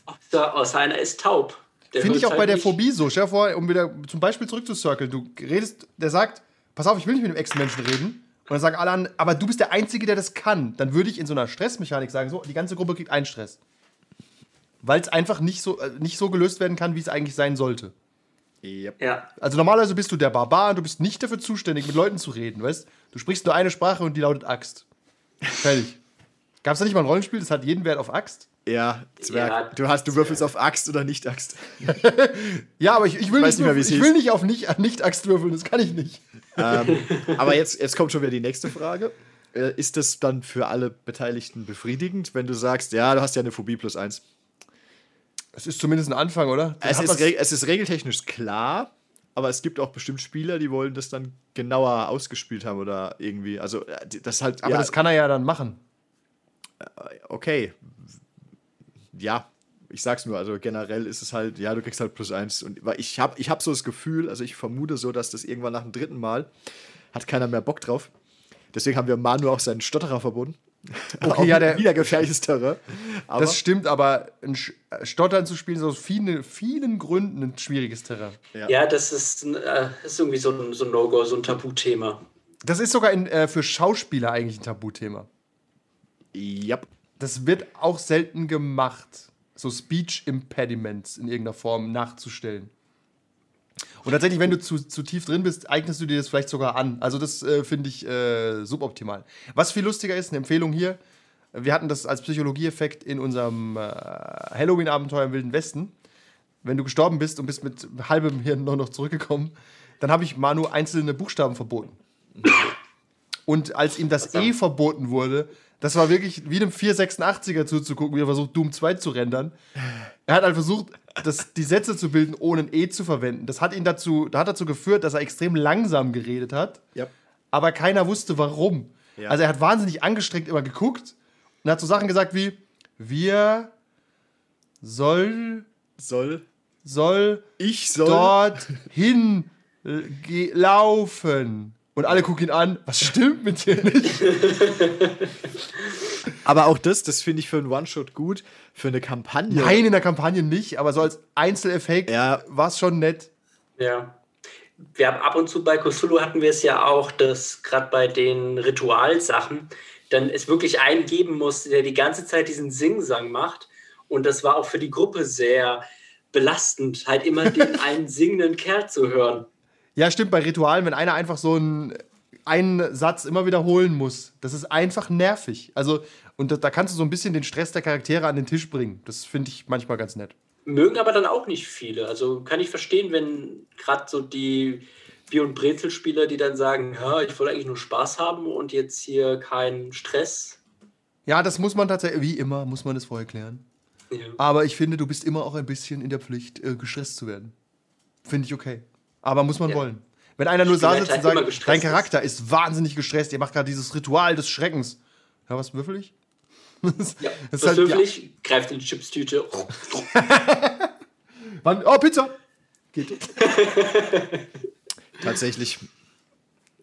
Außer, außer einer ist taub. Finde ich auch halt bei der nicht. Phobie so. Stell dir vor, um wieder zum Beispiel zurückzucirkeln. Du redest, der sagt, pass auf, ich will nicht mit dem Ex-Menschen reden. Und dann sagen alle an, aber du bist der Einzige, der das kann. Dann würde ich in so einer Stressmechanik sagen, so, die ganze Gruppe kriegt einen Stress. Weil es einfach nicht so, äh, nicht so gelöst werden kann, wie es eigentlich sein sollte. Yep. Ja. Also normalerweise bist du der Barbar und du bist nicht dafür zuständig, mit Leuten zu reden, weißt? Du sprichst nur eine Sprache und die lautet Axt. Fertig. *laughs* Gab es da nicht mal ein Rollenspiel, das hat jeden Wert auf Axt? Ja, Zwerg. Ja, du, hast, du würfelst auf Axt oder nicht Axt. *laughs* Ja, aber ich, ich will, weiß nicht, nicht mehr, wie würfeln- es ich hieß. will nicht auf nicht, nicht Axt würfeln, das kann ich nicht. ähm, *laughs* aber jetzt, jetzt kommt schon wieder die nächste Frage. Äh, ist das dann für alle Beteiligten befriedigend, wenn du sagst, ja, du hast ja eine Phobie plus eins? Es ist zumindest ein Anfang, oder? Es ist, es ist regeltechnisch klar, aber es gibt auch bestimmt Spieler, die wollen das dann genauer ausgespielt haben oder irgendwie. Also, äh, das halt. aber ja, das kann er ja dann machen. okay. Ja, ich sag's nur, also generell ist es halt, ja, du kriegst halt plus eins. Und ich habe ich hab so das Gefühl, also ich vermute so, dass das irgendwann nach dem dritten Mal hat keiner mehr Bock drauf. Deswegen haben wir Manu auch seinen Stotterer verbunden. *laughs* Okay, ja, der- wieder gefährliches Terrain. Aber das stimmt, aber äh, Stottern zu spielen ist aus vielen, vielen Gründen ein schwieriges Terrain. Ja, das ist, äh, ist irgendwie so ein, so ein No-Go, so ein Tabuthema. Das ist sogar in, äh, für Schauspieler eigentlich ein Tabuthema. ja, Das wird auch selten gemacht, so Speech Impediments in irgendeiner Form nachzustellen. Und tatsächlich, wenn du zu, zu tief drin bist, eignest du dir das vielleicht sogar an. Also das äh, finde ich äh, suboptimal. Was viel lustiger ist, eine Empfehlung hier, wir hatten das als Psychologieeffekt in unserem äh, Halloween-Abenteuer im Wilden Westen. Wenn du gestorben bist und bist mit halbem Hirn noch, noch zurückgekommen, dann habe ich Manu einzelne Buchstaben verboten. Und als ihm das E verboten wurde, das war wirklich wie einem 486er zuzugucken, wie er versucht, Doom 2 zu rendern. Er hat halt versucht, das, die Sätze zu bilden, ohne ein E zu verwenden. Das hat ihn dazu, da hat dazu geführt, dass er extrem langsam geredet hat, ja. aber keiner wusste warum. Ja. Also er hat wahnsinnig angestrengt immer geguckt und hat so Sachen gesagt wie: Wir soll, Soll. soll Ich soll. dort hin Geh laufen. Und alle gucken ihn an. Was stimmt mit dir nicht? *laughs* Aber auch das, das finde ich für einen One-Shot gut. Für eine Kampagne. Nein, in der Kampagne nicht, aber so als Einzeleffekt Ja. war es schon nett. Ja. Wir haben ab und zu bei Cthulhu hatten wir es ja auch, dass gerade bei den Ritualsachen dann es wirklich einen geben musste, der die ganze Zeit diesen Singsang macht. Und das war auch für die Gruppe sehr belastend, halt immer den *laughs* einen singenden Kerl zu hören. Ja, stimmt, bei Ritualen, wenn einer einfach so einen, einen Satz immer wiederholen muss, das ist einfach nervig. Also, und da, da kannst du so ein bisschen den Stress der Charaktere an den Tisch bringen. Das finde ich manchmal ganz nett. Mögen aber dann auch nicht viele. Also kann ich verstehen, wenn gerade so die Bier- und Brezelspieler, die dann sagen, ja, ich wollte eigentlich nur Spaß haben und jetzt hier keinen Stress. Ja, das muss man tatsächlich, wie immer, muss man das vorher klären. Ja. Aber ich finde, du bist immer auch ein bisschen in der Pflicht, äh, gestresst zu werden. Finde ich okay. Aber muss man Ja. wollen. Wenn einer nur Ich da halt sitzt und halt sagt, dein ist. Charakter ist wahnsinnig gestresst, ihr macht gerade dieses Ritual des Schreckens. Ja, was würfel ich? Ja, Das *laughs* das ist halt- ja. höflich, greift in die Chipstüte. *laughs* Wann? Oh, Pizza! Geht. *laughs* Tatsächlich.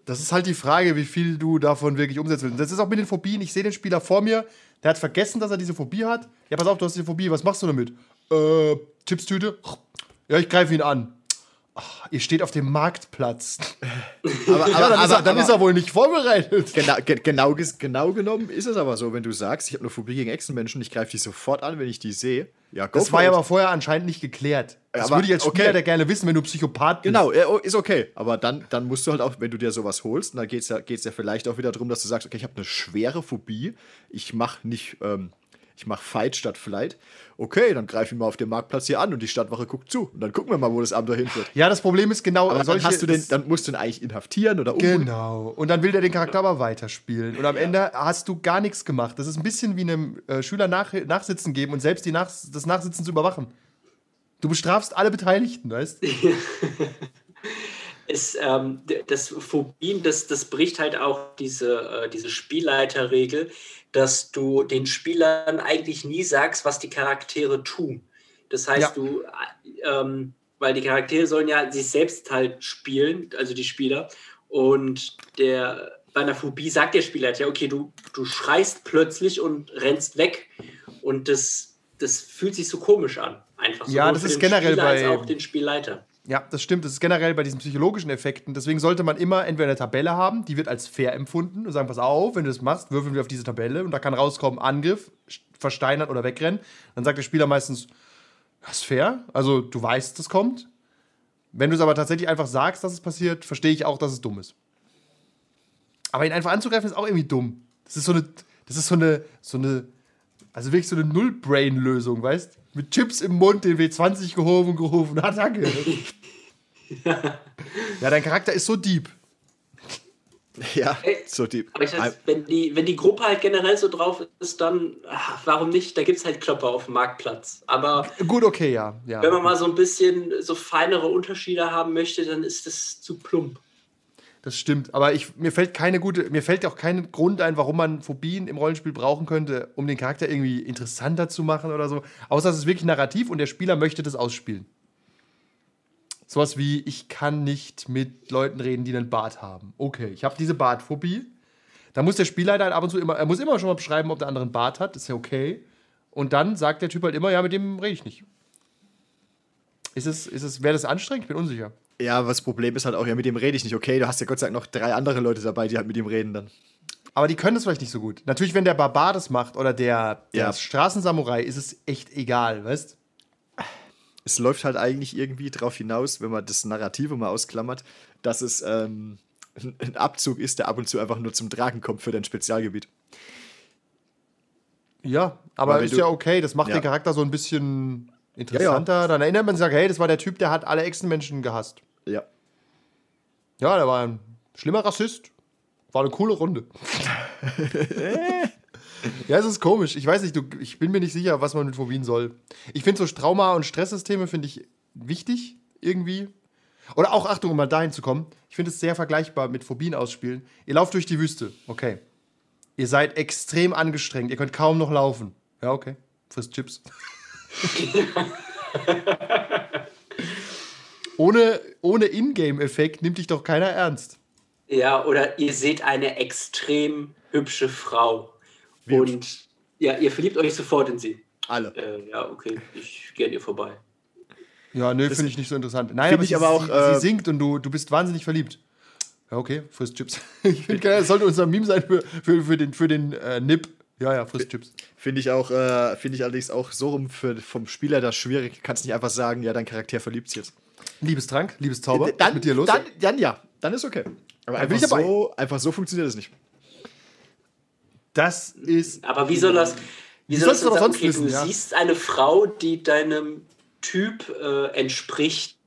Das ist halt die Frage, wie viel du davon wirklich umsetzen willst. Das ist auch mit den Phobien. Ich sehe den Spieler vor mir, der hat vergessen, dass er diese Phobie hat. Ja, pass auf, du hast diese Phobie, was machst du damit? Äh, Chipstüte? Ja, ich greife ihn an. Ach, ihr steht auf dem Marktplatz. *laughs* Aber, Ja, dann, ist, er, dann aber- ist er wohl nicht vorbereitet. Genau, ge genau, genau genommen ist es aber so, wenn du sagst, ich habe eine Phobie gegen Echsenmenschen, ich greife die sofort an, wenn ich die sehe. Ja, Das war ja aber vorher anscheinend nicht geklärt. Das Aber- würde ich als Spieler okay. der gerne wissen, wenn du Psychopath bist. Genau, oh, ist okay. Aber dann, dann musst du halt auch, wenn du dir sowas holst, dann geht es ja, geht's ja vielleicht auch wieder darum, dass du sagst, okay, ich habe eine schwere Phobie, ich mache nicht, ähm, ich mache Fight statt Flight. Okay, dann greife ich mal auf dem Marktplatz hier an und die Stadtwache guckt zu. Und dann gucken wir mal, wo das Abenteuer hinführt. Ja, das Problem ist genau, Aber dann, solche- hast du den, dann musst du ihn eigentlich inhaftieren oder umbringen. Genau. Und dann will der den Charakter aber weiterspielen. Und am Ende hast du gar nichts gemacht. Das ist ein bisschen wie einem äh, Schüler nach, Nachsitzen geben und selbst die nach, das Nachsitzen zu überwachen. Du bestrafst alle Beteiligten, weißt *laughs* *laughs* ist, ähm, das Phobien, das, das bricht halt auch diese, äh, diese Spielleiterregel, dass du den Spielern eigentlich nie sagst, was die Charaktere tun. Das heißt, Ja. du, äh, ähm, weil die Charaktere sollen ja sich selbst halt spielen, also die Spieler, und der, bei einer Phobie sagt der Spieler halt, ja, okay, du, du schreist plötzlich und rennst weg und das, das fühlt sich so komisch an. Einfach Ja, sowohl das ist generell Spieler als bei- auch den Spielleiter. Ja, das stimmt. Das ist generell bei diesen psychologischen Effekten. Deswegen sollte man immer entweder eine Tabelle haben, die wird als fair empfunden und sagen, pass auf, wenn du das machst, würfeln wir auf diese Tabelle und da kann rauskommen Angriff, versteinern oder wegrennen. Dann sagt der Spieler meistens, das ist fair, also du weißt, das kommt. Wenn du es aber tatsächlich einfach sagst, dass es passiert, verstehe ich auch, dass es dumm ist. Aber ihn einfach anzugreifen ist auch irgendwie dumm. Das ist so eine, das ist so eine, so eine, also wirklich so eine Null-Brain-Lösung, weißt? Mit Chips im Mund, den W20 gehoben, gerufen, Attacke. *laughs* ja, dein Charakter ist so deep. Ja, so die. Aber ich weiß, wenn die, wenn die Gruppe halt generell so drauf ist, dann ach, warum nicht? Da gibt es halt Klopper auf dem Marktplatz. Aber Gut, okay, ja. ja. wenn man mal so ein bisschen so feinere Unterschiede haben möchte, dann ist das zu plump. Das stimmt. Aber ich, mir fällt keine gute, mir fällt auch kein Grund ein, warum man Phobien im Rollenspiel brauchen könnte, um den Charakter irgendwie interessanter zu machen oder so. Außer es ist wirklich narrativ und der Spieler möchte das ausspielen. Sowas wie, ich kann nicht mit Leuten reden, die einen Bart haben. Okay, ich habe diese Bartphobie. Da muss der Spieler halt ab und zu immer, er muss immer schon mal beschreiben, ob der andere einen Bart hat. ist ja okay. Und dann sagt der Typ halt immer, ja, mit dem rede ich nicht. Ist es, ist es, wäre das anstrengend? Ich bin unsicher. Ja, aber das Problem ist halt auch, ja, mit dem rede ich nicht. Okay, du hast ja Gott sei Dank noch drei andere Leute dabei, die halt mit ihm reden dann. Aber die können das vielleicht nicht so gut. Natürlich, wenn der Barbar das macht oder der, der Ja. Straßensamurai, ist es echt egal, weißt Es läuft halt eigentlich irgendwie darauf hinaus, wenn man das Narrative mal ausklammert, dass es ähm, ein Abzug ist, der ab und zu einfach nur zum Tragen kommt für dein Spezialgebiet. Ja, aber ist du- ja okay. Das macht Ja. den Charakter so ein bisschen interessanter. Dann erinnert man sich, hey, das war der Typ, der hat alle Echsenmenschen gehasst. Ja. Ja, der war ein schlimmer Rassist. War eine coole Runde. *laughs* ja, es ist komisch. Ich weiß nicht, du, ich bin mir nicht sicher, was man mit Phobien soll. Ich finde so Trauma- und Stresssysteme finde ich wichtig irgendwie. Oder auch, Achtung, um mal dahin zu kommen. Ich finde es sehr vergleichbar mit Phobien ausspielen. Ihr lauft durch die Wüste. Okay. Ihr seid extrem angestrengt. Ihr könnt kaum noch laufen. Ja, okay. Frisst Chips. *laughs* ohne, ohne Ingame-Effekt nimmt dich doch keiner ernst. Ja, oder ihr seht eine extrem hübsche Frau. und ja, ihr verliebt euch sofort in sie. Alle. Äh, ja, okay, ich gehe an ihr vorbei. Ja, nö, finde ich nicht so interessant. Nein, aber, ich sie, aber auch, sie, äh, sie singt und du, du bist wahnsinnig verliebt. Ja, okay, frisst Chips. *laughs* ich finde, das sollte unser Meme sein für, für, für den, für den äh, Nip. Ja, ja, frisst Chips. Finde ich auch, äh, finde ich allerdings auch so rum für, vom Spieler das schwierig. Kannst nicht einfach sagen, ja, dein Charakter verliebt sich jetzt. Liebestrank, Liebeszauber, was dann, ist mit dir los? Dann, dann ja, dann ist okay. Aber einfach dabei. so, einfach so funktioniert das nicht. das ist. Aber wie soll das. Wie, Wie soll das sollst du denn aber sein? sonst okay, wissen, du ja. siehst eine Frau, die deinem Typ äh, entspricht,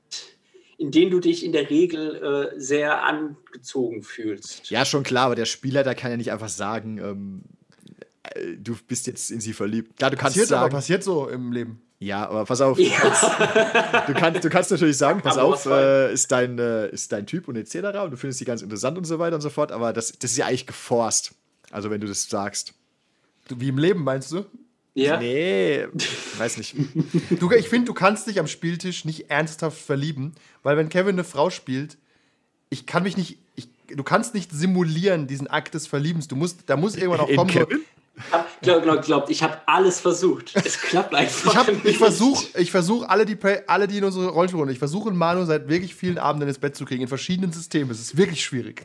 in den du dich in der Regel äh, sehr angezogen fühlst. Ja, schon klar, aber der Spieler, der kann ja nicht einfach sagen, ähm, äh, du bist jetzt in sie verliebt. Klar, du kannst Passiert aber, sagen, passiert so im Leben. Ja, aber pass auf, du, kannst, du, kannst, du kannst natürlich sagen, pass Aber auf, äh, ist, dein, äh, ist dein Typ und etc. und du findest die ganz interessant und so weiter und so fort, aber das, das ist ja eigentlich geforst. Also wenn du das sagst. Du, wie im Leben, meinst du? Ja. Nee, *laughs* weiß nicht. du ich finde, du kannst dich am Spieltisch nicht ernsthaft verlieben, weil wenn Kevin eine Frau spielt, ich kann mich nicht. Ich, du kannst nicht simulieren, diesen Akt des Verliebens. Du musst, da muss irgendwann auch In kommen. so- Kevin? Hab, glaub, glaub, glaubt, ich habe alles versucht. Es klappt einfach. Ich, ich versuche ich versuch alle, die, alle, die in unsere Rollenspielrunde, ich versuche Manu seit wirklich vielen Abenden ins Bett zu kriegen, in verschiedenen Systemen. Es ist wirklich schwierig.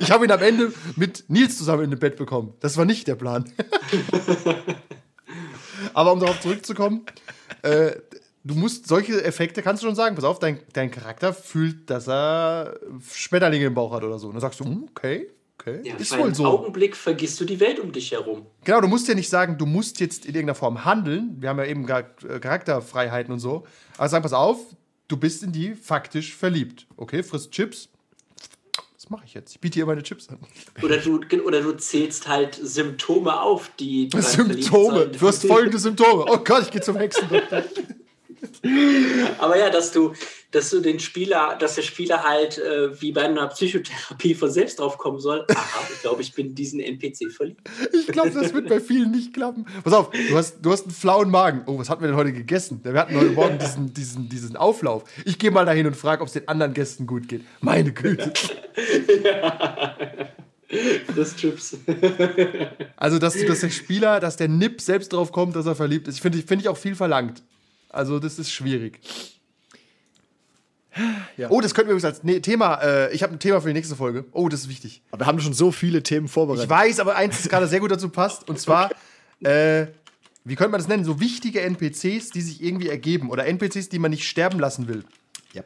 Ich habe ihn am Ende mit Nils zusammen in ein Bett bekommen. Das war nicht der Plan. Aber um darauf zurückzukommen, äh, du musst solche Effekte kannst du schon sagen. Pass auf, dein, dein Charakter fühlt, dass er Schmetterlinge im Bauch hat oder so. Und dann sagst du, hm, okay, okay, Ja, ist wohl so. Augenblick vergisst du die Welt um dich herum. Genau, du musst ja nicht sagen, du musst jetzt in irgendeiner Form handeln. Wir haben ja eben äh, Charakterfreiheiten und so. Aber sag, pass auf, du bist in die faktisch verliebt. Okay, frisst Chips. Was mache ich jetzt? Ich biete ihr meine Chips an. Oder du, oder du zählst halt Symptome auf, die. *laughs* du Symptome. Du hast folgende *laughs* Symptome. Oh Gott, ich gehe zum Hexendoktor. *laughs* Aber ja, dass du, dass du den Spieler, dass der Spieler halt äh, wie bei einer Psychotherapie von selbst drauf kommen soll. Aha, ich glaube, ich bin in diesen NPC verliebt. Ich glaube, das wird bei vielen nicht klappen. Pass auf, du hast, du hast einen flauen Magen. Oh, was hatten wir denn heute gegessen? Wir hatten heute Morgen diesen, diesen, diesen Auflauf. Ich gehe mal dahin und frage, ob es den anderen Gästen gut geht. Meine Güte. Das Chips. Also, dass, du, dass der Spieler, dass der Nip selbst drauf kommt, dass er verliebt ist, finde ich, find ich auch viel verlangt. Also, das ist schwierig. Ja. Oh, das könnten wir übrigens als nee, Thema. Äh, ich habe ein Thema für die nächste Folge. Oh, das ist wichtig. Aber wir haben schon so viele Themen Ich vorbereitet. weiß, aber eins, das gerade sehr gut dazu passt. Und *laughs* zwar, äh, wie könnte man das nennen? So wichtige NPCs, die sich irgendwie ergeben. Oder NPCs, die man nicht sterben lassen will. Ja.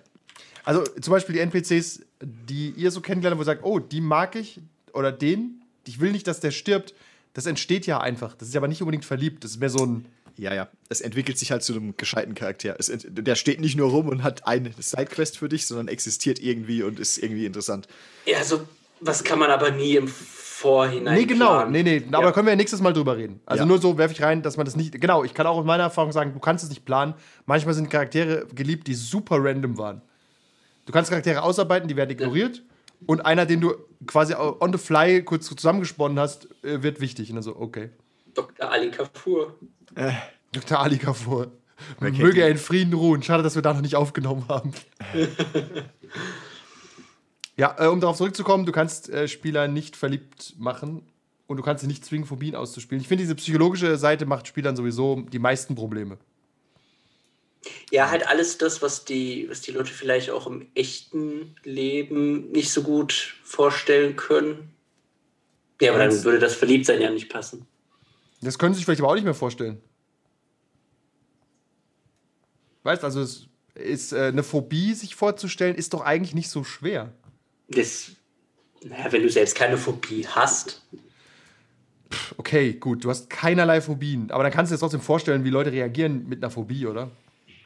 Also zum Beispiel die NPCs, die ihr so kennengelernt habt, wo ihr sagt, oh, die mag ich oder den, ich will nicht, dass der stirbt. Das entsteht ja einfach. Das ist aber nicht unbedingt verliebt. Das ist mehr so ein. Ja, ja. Es entwickelt sich halt zu einem gescheiten Charakter. Es, der steht nicht nur rum und hat eine Sidequest für dich, sondern existiert irgendwie und ist irgendwie interessant. Ja, so was kann man aber nie im Vorhinein. Nee, genau. planen. Nee, nee. Aber Ja. da können wir ja nächstes Mal drüber reden. Also Ja. nur so werfe ich rein, dass man das nicht. Genau, ich kann auch aus meiner Erfahrung sagen, du kannst es nicht planen. Manchmal sind Charaktere geliebt, die super random waren. Du kannst Charaktere ausarbeiten, die werden ignoriert. Und einer, den du quasi on the fly kurz zusammengesponnen hast, äh, wird wichtig. Und dann so, okay. Dr. Ali Kafur. Dr. Ali Kafur. Möge er in Frieden ruhen. Schade, dass wir da noch nicht aufgenommen haben. *laughs* ja, äh, um darauf zurückzukommen, du kannst äh, Spieler nicht verliebt machen und du kannst sie nicht zwingen, Phobien auszuspielen. Ich finde, diese psychologische Seite macht Spielern sowieso die meisten Probleme. Ja, halt alles das, was die, was die Leute vielleicht auch im echten Leben nicht so gut vorstellen können. Ja, aber dann würde das Verliebtsein ja nicht passen. Das können sie sich vielleicht aber auch nicht mehr vorstellen. Weißt also, es ist äh, eine Phobie sich vorzustellen, ist doch eigentlich nicht so schwer. Das, naja, wenn du selbst keine Phobie hast, Okay, gut, du hast keinerlei Phobien, aber dann kannst du dir trotzdem vorstellen, wie Leute reagieren mit einer Phobie, oder?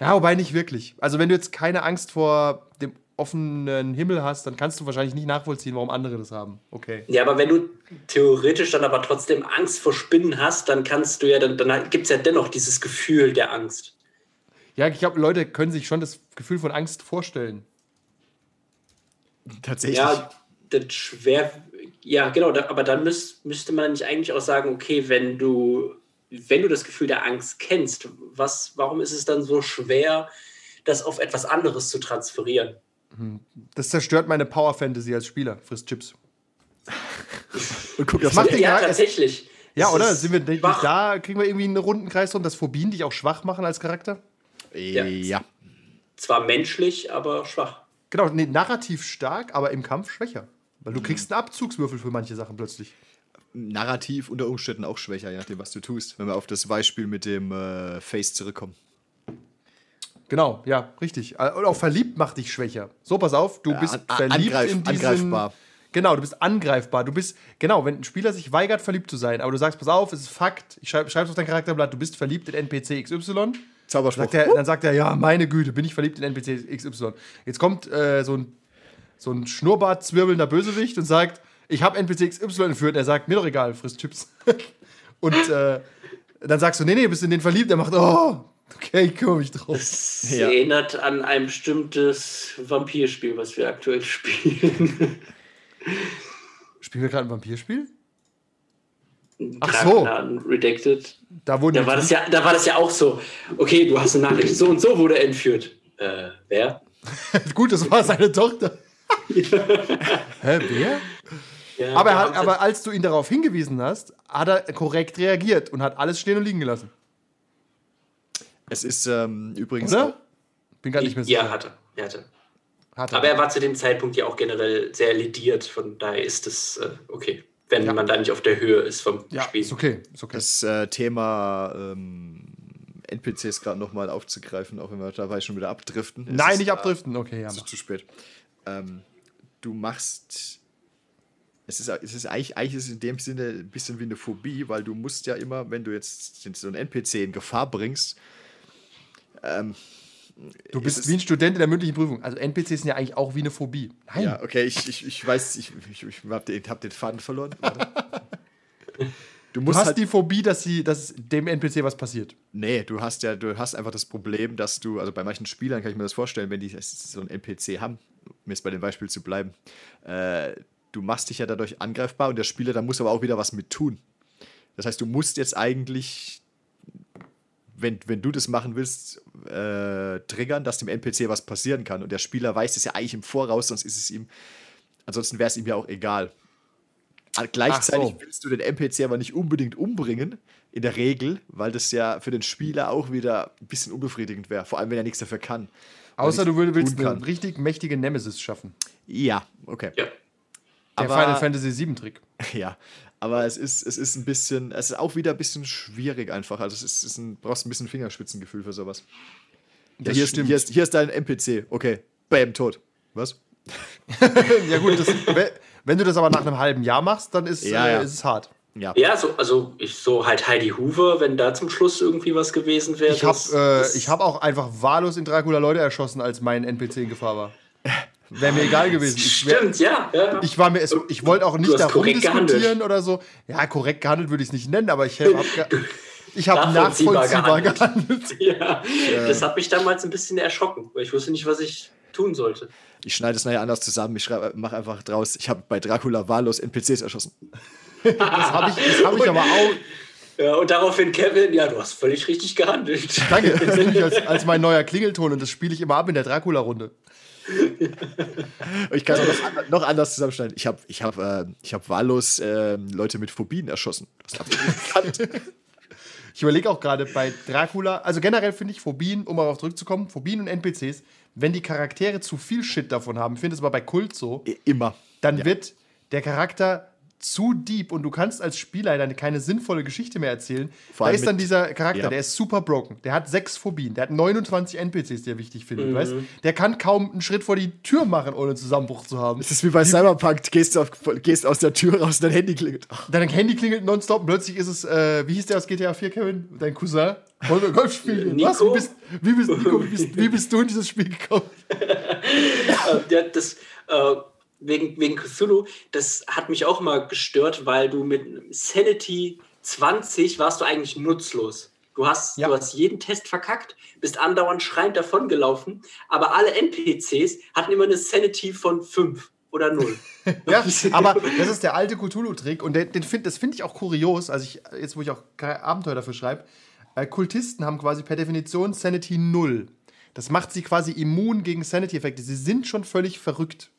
Ja, wobei nicht wirklich. Also, wenn du jetzt keine Angst vor dem offenen Himmel hast, dann kannst du wahrscheinlich nicht nachvollziehen, warum andere das haben. Okay. Ja, aber wenn du theoretisch dann aber trotzdem Angst vor Spinnen hast, dann kannst du ja, dann, dann gibt es ja dennoch dieses Gefühl der Angst. Ja, ich glaube, Leute können sich schon das Gefühl von Angst vorstellen. Tatsächlich. Ja, das schwer. Ja, genau, da, aber dann müß, müsste man nicht eigentlich auch sagen, okay, wenn du, wenn du das Gefühl der Angst kennst, was, warum ist es dann so schwer, das auf etwas anderes zu transferieren. Das zerstört meine Power Fantasy als Spieler. Frisst Chips. Und *laughs* guck, das macht den ja, Charakter- tatsächlich. Ja, oder? Sind wir da? Kriegen wir irgendwie einen runden Kreis rum, dass Phobien dich auch schwach machen als Charakter? Ja. ja. Zwar menschlich, aber schwach. Genau, nee, narrativ stark, aber im Kampf schwächer. Weil du kriegst einen Abzugswürfel für manche Sachen plötzlich. Narrativ unter Umständen auch schwächer, je nachdem, was du tust. Wenn wir auf das Beispiel mit dem äh, Face zurückkommen. Genau, ja, richtig. Äh, Und auch verliebt macht dich schwächer. So, pass auf, du bist an- verliebt angreif- in diesen... angreifbar. Genau, du bist angreifbar. Du bist, genau, wenn ein Spieler sich weigert, verliebt zu sein, aber du sagst, pass auf, es ist Fakt, ich schreibe schreib's auf dein Charakterblatt, du bist verliebt in NPC XY. Zauberspruch. Sagt er, dann sagt er, ja, meine Güte, bin ich verliebt in NPC XY. Jetzt kommt äh, so ein, so ein Schnurrbart zwirbelnder Bösewicht und sagt, ich habe NPC XY entführt. Er sagt, mir doch egal, frisst Chips. *laughs* und äh, dann sagst du, nee, nee, bist in den verliebt. Er macht, oh, okay, ich kümmere mich drauf. Es Ja. erinnert an ein bestimmtes Vampirspiel, was wir aktuell *laughs* spielen. Spielen wir gerade ein Vampirspiel? Ach so. Redacted. Da wurden Da war, das ja, da war das ja auch so. Okay, du hast eine Nachricht. So und so wurde er entführt. Äh, wer? *laughs* Gut, das war seine Tochter. *laughs* Hä, wer? Ja, Aber, er hat, aber als du ihn darauf hingewiesen hast, hat er korrekt reagiert und hat alles stehen und liegen gelassen. Es ist ähm, übrigens. Oder? Bin gar nicht mehr sicher. Ja, hatte. Er hatte. Hat Aber er war zu dem Zeitpunkt ja auch generell sehr lediert. Von daher ist es äh, okay, wenn man da nicht auf der Höhe ist vom ja, Spiel. ist okay. Ist okay. das äh, Thema ähm, NPCs gerade nochmal aufzugreifen, auch wenn wir dabei schon wieder abdriften. Es Nein, ist, nicht abdriften. Okay, ja. Es ist zu spät. Ähm, du machst. Es ist, es ist eigentlich, eigentlich ist es in dem Sinne ein bisschen wie eine Phobie, weil du musst ja immer, wenn du jetzt so einen NPC in Gefahr bringst, Du bist wie ein Student in der mündlichen Prüfung. Also NPCs sind ja eigentlich auch wie eine Phobie. Nein. Ja, okay, ich, ich, ich weiß, ich, ich, ich hab den, hab den Faden verloren. *laughs* Du Du hast halt, die Phobie, dass, sie, dass dem NPC was passiert. nee, du hast ja, du hast einfach das Problem, dass du, also bei manchen Spielern kann ich mir das vorstellen, wenn die so einen NPC haben, um jetzt bei dem Beispiel zu bleiben, äh, du machst dich ja dadurch angreifbar und der Spieler, da muss aber auch wieder was mit tun. Das heißt, du musst jetzt eigentlich, wenn, wenn du das machen willst, äh, triggern, dass dem NPC was passieren kann. Und der Spieler weiß es ja eigentlich im Voraus, sonst ist es ihm, ansonsten wäre es ihm ja auch egal. Aber Gleichzeitig so. willst du den NPC aber nicht unbedingt umbringen, in der Regel, weil das ja für den Spieler auch wieder ein bisschen unbefriedigend wäre. Vor allem, wenn er nichts dafür kann. Außer du willst tun eine kann. richtig mächtige Nemesis schaffen. Ja, okay. Ja. Der Aber- Final Fantasy VII Trick. *laughs* Ja, aber es ist, es ist ein bisschen, es ist auch wieder ein bisschen schwierig einfach. Also es ist, es ist ein, brauchst ein bisschen Fingerspitzengefühl für sowas. Ja, hier, ist, stimmt. hier, ist, hier ist dein NPC. Okay, bam, tot. Was? *laughs* ja gut, das, we- wenn du das aber nach einem halben Jahr machst, dann ist, Ja, äh, ja. ist es hart. Ja. Ja, so, also ich so halt Heidi Hoover, wenn da zum Schluss irgendwie was gewesen wäre. Ich habe äh, ich hab auch einfach wahllos in Dracula Leute erschossen, als mein NPC in Gefahr war. Wäre mir egal gewesen. Ich, wär, Stimmt, ja. ja. ich, war mir, es- ich wollte auch nicht darum korrekt diskutieren gehandelt. oder so. Ja, korrekt gehandelt würde ich es nicht nennen, aber ich habe *laughs* ich hab Nachvollziehbar nachvollziehbar gehandelt. gehandelt. *laughs* ja. Das hat mich damals ein bisschen erschrocken, weil ich wusste nicht, was ich tun sollte. Ich schneide es nachher anders zusammen. Ich mache einfach draus, ich habe bei Dracula wahllos NPCs erschossen. *laughs* Das habe ich, das hab ich aber auch. Ja, und daraufhin Kevin, ja, du hast völlig richtig gehandelt. Danke, das nehme ich als, als mein neuer Klingelton und das spiele ich immer ab in der Dracula-Runde. *laughs* Ich kann es noch, noch anders zusammenschneiden. Ich habe ich hab, äh, ich hab wahllos äh, Leute mit Phobien erschossen. Das hab ich nicht gekannt. *laughs* Ich überlege auch gerade bei Dracula, also generell finde ich Phobien, um darauf zurückzukommen, Phobien und NPCs, wenn die Charaktere zu viel Shit davon haben, ich finde es aber bei Kult so, Immer. dann Ja. wird der Charakter zu deep und du kannst als Spieler dann keine sinnvolle Geschichte mehr erzählen. Vor da ist dann dieser Charakter, ja. der ist super broken. Der hat sechs Phobien, der hat 29 NPCs, die er wichtig findet. Mhm. Weißt? Der kann kaum einen Schritt vor die Tür machen, ohne Zusammenbruch zu haben. Es ist wie bei Cyberpunk. Du gehst, auf, gehst aus der Tür raus und dein Handy klingelt. Dein Handy klingelt nonstop und plötzlich ist es, äh, wie hieß der aus GTA 4, Kevin? Dein Cousin? Wollen wir Golf spielen? Nico? Was? Wie bist, wie, bist, Nico, wie, bist, wie bist du in dieses Spiel gekommen? *laughs* Äh, der, das, äh, wegen, wegen Cthulhu, das hat mich auch immer gestört, weil du mit Sanity 20 warst du eigentlich nutzlos. Du hast, Ja. du hast jeden Test verkackt, bist andauernd schreiend davongelaufen, aber alle NPCs hatten immer eine Sanity von 5 oder 0. *laughs* Ja, *laughs* aber das ist der alte Cthulhu-Trick und den, den find, das finde ich auch kurios, also ich, jetzt wo ich auch kein Abenteuer dafür schreibe, äh, Kultisten haben quasi per Definition Sanity 0. Das macht sie quasi immun gegen Sanity-Effekte. Sie sind schon völlig verrückt.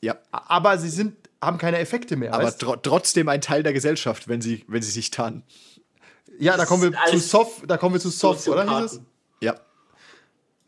Ja. Aber sie sind, haben keine Effekte mehr. Aber tro trotzdem ein Teil der Gesellschaft, wenn sie, wenn sie sich tarnen. ja, da kommen wir zu Soft, da kommen wir zu Soft, oder? Hieß es? Ja.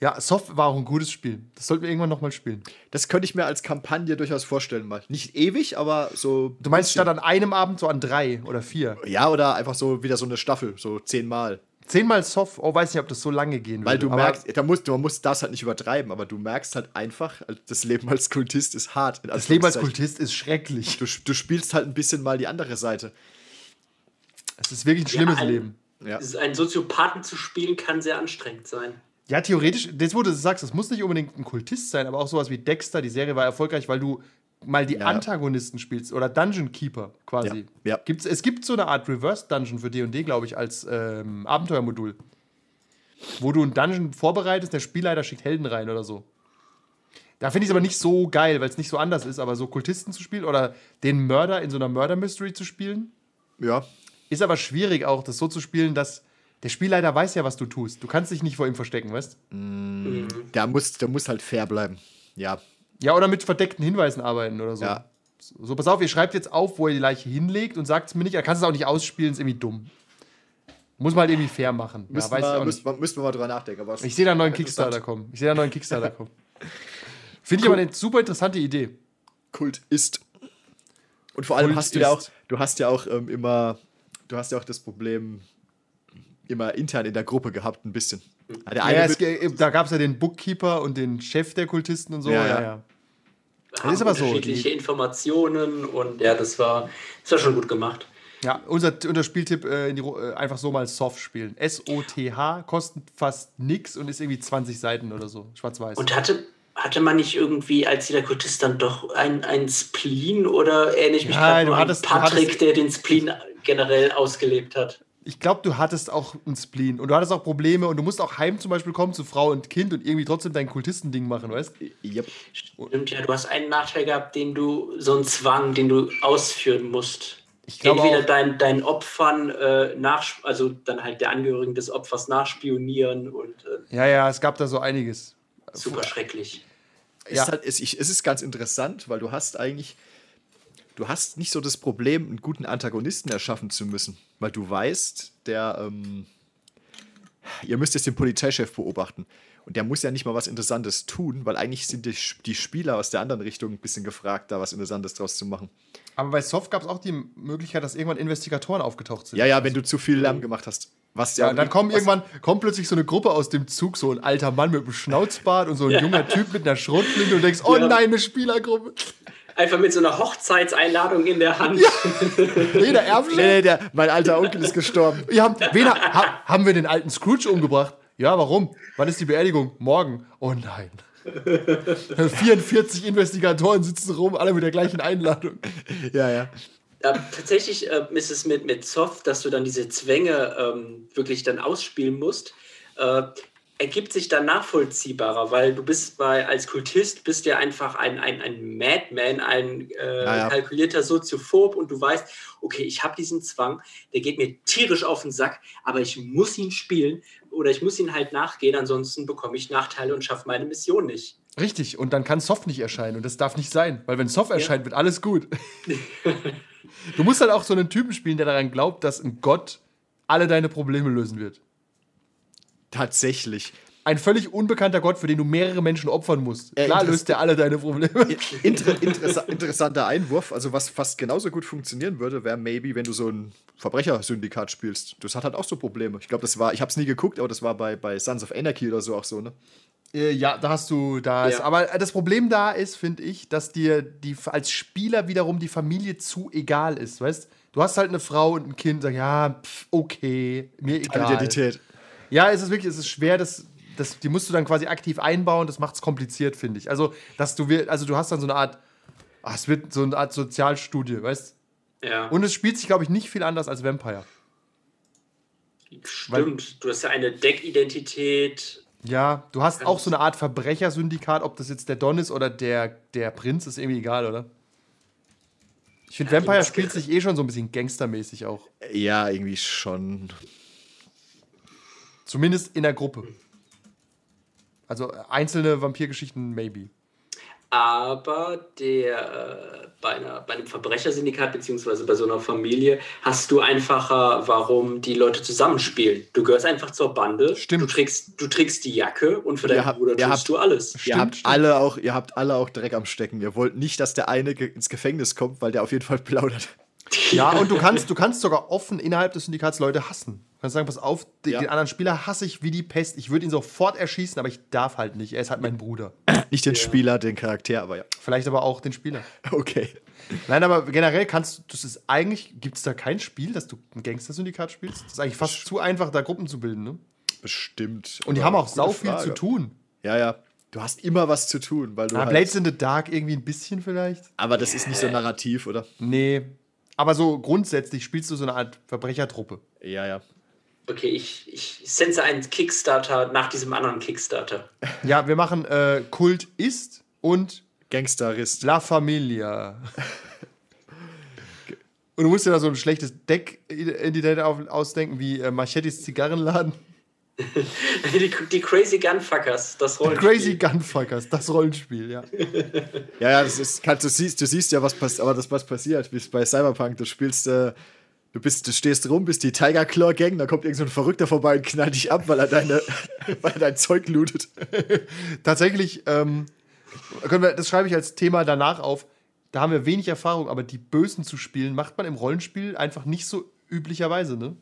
Ja, Soft war auch ein gutes Spiel. Das sollten wir irgendwann nochmal spielen. Das könnte ich mir als Kampagne durchaus vorstellen mal. Nicht ewig, aber so. Du meinst statt an einem Abend so an drei oder vier? Ja, oder einfach so wieder so eine Staffel, so zehnmal. Zehnmal Soft, oh, weiß nicht, ob das so lange gehen Weil würde. du aber merkst, da musst, man muss das halt nicht übertreiben, aber du merkst halt einfach, das Leben als Kultist ist hart. Das Leben als. Kultist ist schrecklich. Du, du spielst halt ein bisschen mal die andere Seite. Es ist wirklich ein schlimmes ein- Leben. Ja. Einen Soziopathen zu spielen kann sehr anstrengend sein. Ja, theoretisch, das, wo du sagst, das muss nicht unbedingt ein Kultist sein, aber auch sowas wie Dexter, die Serie war erfolgreich, weil du mal die Ja. Antagonisten spielst oder Dungeon Keeper quasi. Ja, ja. Gibt's, es gibt so eine Art Reverse Dungeon für D&D, glaube ich, als ähm, Abenteuermodul. Wo du einen Dungeon vorbereitest, der Spielleiter schickt Helden rein oder so. Da finde ich es aber nicht so geil, weil es nicht so anders ist, aber so Kultisten zu spielen oder den Mörder in so einer Murder Mystery zu spielen, Ja. ist aber schwierig auch, das so zu spielen, dass der Spielleiter weiß ja, was du tust. Du kannst dich nicht vor ihm verstecken, weißt Der muss, der muss halt fair bleiben. Ja. Ja, oder mit verdeckten Hinweisen arbeiten oder so. Ja. So, pass auf, ihr schreibt jetzt auf, wo ihr die Leiche hinlegt und sagt es mir nicht. Er kann es auch nicht ausspielen, ist irgendwie dumm. Muss man halt irgendwie fair machen. Ja, Müssen, ich wir, müssen, müssen wir mal drüber nachdenken. Aber Ich sehe da einen neuen. Kickstarter kommen. Ich sehe da einen neuen Kickstarter kommen. *laughs* Finde ich aber eine super interessante Idee. Kult ist. Und vor allem Kult hast du ja auch, ist. du hast ja auch ähm, immer, du hast ja auch das Problem immer intern in der Gruppe gehabt, ein bisschen. Ja, Der eine Ja, es, da gab es ja den Bookkeeper und den Chef der Kultisten und so. Ja, Ja, ja. Haben ist aber so, Unterschiedliche Informationen und ja, das war, das war schon gut gemacht. Ja, unser, unser Spieltipp äh, in die, äh, einfach so mal Soft spielen. S-O-T-H, kostet fast nix und ist irgendwie 20 Seiten oder so. Schwarz-Weiß. Und hatte, hatte man nicht irgendwie als jeder Kultist dann doch ein, ein Spleen oder erinnere ich mich Ja, gerade an Patrick, hattest- der den Spleen generell ausgelebt hat? Ich glaube, du hattest auch einen Spleen und du hattest auch Probleme und du musst auch heim zum Beispiel kommen zu Frau und Kind und irgendwie trotzdem dein Kultistending machen, weißt Yep. Stimmt, ja, du hast einen Nachteil gehabt, den du, so einen Zwang, den du ausführen musst. Ich Entweder auch- dein, deinen Opfern äh, nach, also dann halt der Angehörigen des Opfers nachspionieren und äh, Ja, ja, es gab da so einiges. super schrecklich. Es, Ja. ist halt, es, ich, es ist ganz interessant, weil du hast eigentlich, du hast nicht so das Problem, einen guten Antagonisten erschaffen zu müssen, weil du weißt, der, ähm, ihr müsst jetzt den Polizeichef beobachten. Und der muss ja nicht mal was Interessantes tun, weil eigentlich sind die, die Spieler aus der anderen Richtung ein bisschen gefragt, da was Interessantes draus zu machen. Aber bei Soft gab es auch die Möglichkeit, dass irgendwann Investigatoren aufgetaucht sind. Ja, ja, wenn du zu viel Lärm gemacht hast. Was ja, Ja, und dann kommen was- irgendwann kommt plötzlich so eine Gruppe aus dem Zug, so ein alter Mann mit einem Schnauzbart und so ein junger Typ mit einer Schrotflinte und du denkst, oh Ja. nein, eine Spielergruppe. Einfach mit so einer Hochzeitseinladung in der Hand. Jeder *laughs* Erbschafft. Nee, nee, der, mein alter Onkel ist gestorben. Wir haben, wen, ha, haben wir den alten Scrooge umgebracht? Ja, warum? Wann ist die Beerdigung? Morgen. Oh nein. *laughs* 44 Investigatoren sitzen rum, alle mit der gleichen Einladung. Ja, ja. Ja, tatsächlich äh, ist es mit, mit Soft, dass du dann diese Zwänge ähm, wirklich dann ausspielen musst, äh, ergibt sich dann nachvollziehbarer, weil du bist bei, als Kultist bist ja einfach ein, ein, ein Madman, ein äh, Ja, ja. kalkulierter Soziophob und du weißt, okay, ich habe diesen Zwang, der geht mir tierisch auf den Sack, aber ich muss ihn spielen oder ich muss ihn halt nachgehen, ansonsten bekomme ich Nachteile und schaffe meine Mission nicht. Richtig, und dann kann Soft nicht erscheinen und das darf nicht sein, weil wenn Soft erscheint, wird alles gut. *laughs* du musst halt auch so einen Typen spielen, der daran glaubt, dass ein Gott alle deine Probleme lösen wird. Tatsächlich. Ein völlig unbekannter Gott, für den du mehrere Menschen opfern musst. Ja, Klar löst er alle deine Probleme. *laughs* Inter interessa interessanter Einwurf. Also, was fast genauso gut funktionieren würde, wäre maybe, wenn du so ein Verbrechersyndikat spielst. Das hat halt auch so Probleme. Ich glaube, das war, ich habe es nie geguckt, aber das war bei, bei Sons of Anarchy oder so auch so, ne? Äh, ja, da hast du, da Ja. aber das Problem da ist, finde ich, dass dir die als Spieler wiederum die Familie zu egal ist, weißt? Du hast halt eine Frau und ein Kind, sag ja, pff, okay, mir egal. Identität. Ja, es ist wirklich, es ist schwer, das, das, die musst du dann quasi aktiv einbauen, das macht es kompliziert, finde ich. Also, dass du, also du hast dann so eine Art, ah, es wird so eine Art Sozialstudie, weißt? Ja. Und es spielt sich, glaube ich, nicht viel anders als Vampire. Stimmt, du hast ja eine Deckidentität. Ja, du hast auch so eine Art Verbrechersyndikat, ob das jetzt der Don ist oder der, der Prinz, ist irgendwie egal, oder? Ich finde, Ja, Vampire spielt sich eh schon so ein bisschen gangstermäßig auch. Ja, irgendwie schon. Zumindest in der Gruppe. Also äh, einzelne Vampirgeschichten, maybe. Aber der, äh, bei, einer, bei einem Verbrechersyndikat beziehungsweise bei so einer Familie hast du einfacher, warum die Leute zusammenspielen. Du gehörst einfach zur Bande. Stimmt. Du trägst, du trägst die Jacke und für Ihr deinen habt- Bruder ihr tust habt- du alles. ihr, Stimmt, habt stimmt. alle auch, ihr habt alle auch Dreck am Stecken. Ihr wollt nicht, dass der eine ins Gefängnis kommt, weil der auf jeden Fall plaudert. Ja, *laughs* und du kannst, du kannst sogar offen innerhalb des Syndikats Leute hassen. Du kannst sagen, pass auf, den, Ja. den anderen Spieler hasse ich wie die Pest. Ich würde ihn sofort erschießen, aber ich darf halt nicht. Er ist halt mein Bruder. *laughs* Nicht den Spieler, den Charakter, aber ja. Vielleicht aber auch den Spieler. *laughs* Okay. Nein, aber generell kannst du, das ist eigentlich, gibt es da kein Spiel, dass du ein Gangster-Syndikat spielst? Das ist eigentlich fast zu einfach, da Gruppen zu bilden, ne? Bestimmt. Und die haben auch sau viel Frage. zu tun. Ja, ja. Du hast immer was zu tun, weil du. Ja, halt, Blades in the Dark irgendwie ein bisschen vielleicht? aber das ist nicht so narrativ, oder? Nee. Aber so grundsätzlich spielst du so eine Art Verbrechertruppe. Ja, ja. Okay, ich, ich sense einen Kickstarter nach diesem anderen Kickstarter. Ja, wir machen äh, Kult ist und Gangsterist. La Familia. Und du musst dir da so ein schlechtes Deck-Identität ausdenken, wie äh, Machettis Zigarrenladen. *laughs* die, die Crazy Gunfuckers, das Rollenspiel. Crazy Gunfuckers, das Rollenspiel, ja. Ja, ja, das ist, kannst, du, siehst, du siehst ja, was passiert, aber das, was passiert, wie es bei Cyberpunk, du spielst, äh, du bist, du stehst rum, bist die Tiger Claw Gang, da kommt irgend so ein Verrückter vorbei und knallt dich ab, weil er deine, *laughs* weil er dein Zeug lootet. *laughs* Tatsächlich, ähm, können wir, das schreibe ich als Thema danach auf. Da haben wir wenig Erfahrung, aber die Bösen zu spielen, macht man im Rollenspiel einfach nicht so üblicherweise, ne?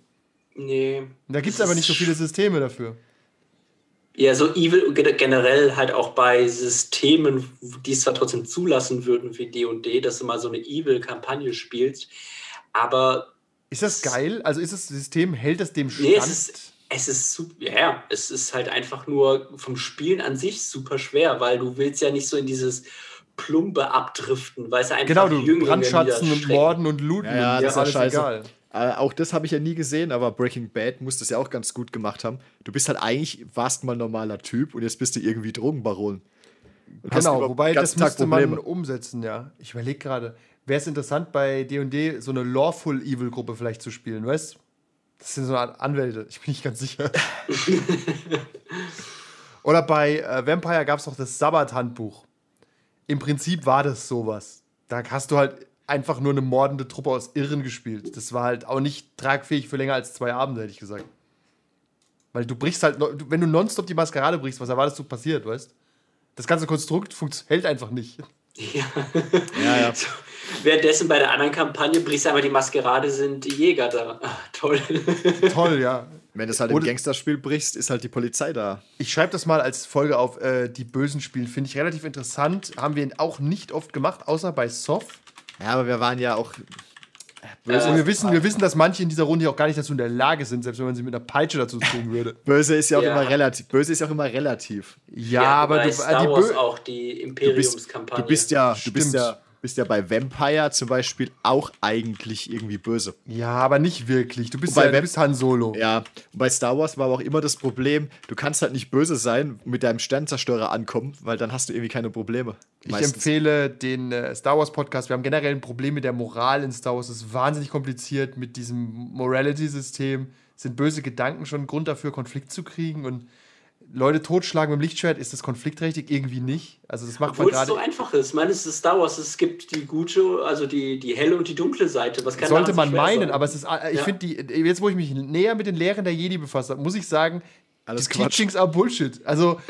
Nee. Da gibt es aber nicht so viele Systeme dafür. Ja, so Evil ge- generell halt auch bei Systemen, die es zwar trotzdem zulassen würden wie D&D, dass du mal so eine Evil-Kampagne spielst, aber Ist das geil? Also ist das System, hält das dem Stand? nee, es ist, es ist super, ja, ja, es ist halt einfach nur vom Spielen an sich super schwer, weil du willst ja nicht so in dieses Plumpe abdriften, weil es einfach genau, du Jünglinge brandschatzen und morden und looten Ja, ja, das ist ja scheiße. egal. Äh, auch das habe ich ja nie gesehen, aber Breaking Bad muss das ja auch ganz gut gemacht haben. Du bist halt eigentlich, warst mal normaler Typ und jetzt bist du irgendwie Drogenbaron. Und Genau, wobei das Tag müsste man Probleme. umsetzen, ja. Ich überlege gerade, wäre es interessant bei D&D so eine Lawful Evil Gruppe vielleicht zu spielen, weißt? Das sind so eine Art Anwälte, ich bin nicht ganz sicher. *laughs* Oder bei äh, Vampire gab es noch das Sabbat-Handbuch. Im Prinzip war das sowas. Da hast du halt einfach nur eine mordende Truppe aus Irren gespielt. Das war halt auch nicht tragfähig für länger als zwei Abende, hätte ich gesagt. Weil du brichst halt, wenn du nonstop die Maskerade brichst, was erwartest du passiert, weißt? Das ganze Konstrukt hält einfach nicht. Ja. Ja, ja. *laughs* Währenddessen bei der anderen Kampagne brichst du einmal die Maskerade, sind die Jäger da. Ah, toll. *laughs* Toll, ja. Wenn du es halt im Oder- Gangsterspiel brichst, ist halt die Polizei da. Ich schreibe das mal als Folge auf, äh, die Bösen spielen. Finde ich relativ interessant. Haben wir auch nicht oft gemacht, außer bei Soft. Ja, aber wir waren ja auch. Äh, Und wir wissen, wir wissen, dass manche in dieser Runde auch gar nicht dazu in der Lage sind, selbst wenn man sie mit einer Peitsche dazu zwingen würde. *laughs* Böse ist ja auch Ja. immer relativ. Böse ist ja auch immer relativ. Ja, aber bei du, Star äh, die Wars auch die Du bist, Imperiumskampagne. du bist ja, du bist ja, bist ja bei Vampire zum Beispiel auch eigentlich irgendwie böse. Ja, aber nicht wirklich. Du bist, ja, du bist Han Solo. Ja, und bei Star Wars war aber auch immer das Problem, du kannst halt nicht böse sein, mit deinem Sternzerstörer ankommen, weil dann hast du irgendwie keine Probleme. Ich Meistens. empfehle den äh, Star Wars Podcast. Wir haben generell ein Problem mit der Moral in Star Wars. Es ist wahnsinnig kompliziert mit diesem Morality-System. Sind böse Gedanken schon ein Grund dafür, Konflikt zu kriegen? Und Leute totschlagen mit dem Lichtschwert, ist das konfliktträchtig? Irgendwie nicht. Also, das macht man Obwohl es gerade. so einfach ist. Ich meine, es ist Star Wars. Es gibt die gute, also die, die helle und die dunkle Seite. Was kann Sollte man meinen, sein? aber es ist, äh, ich Ja. finde, die, jetzt wo ich mich näher mit den Lehren der Jedi befasst habe, muss ich sagen, Alles die. Teachings are Bullshit. Also,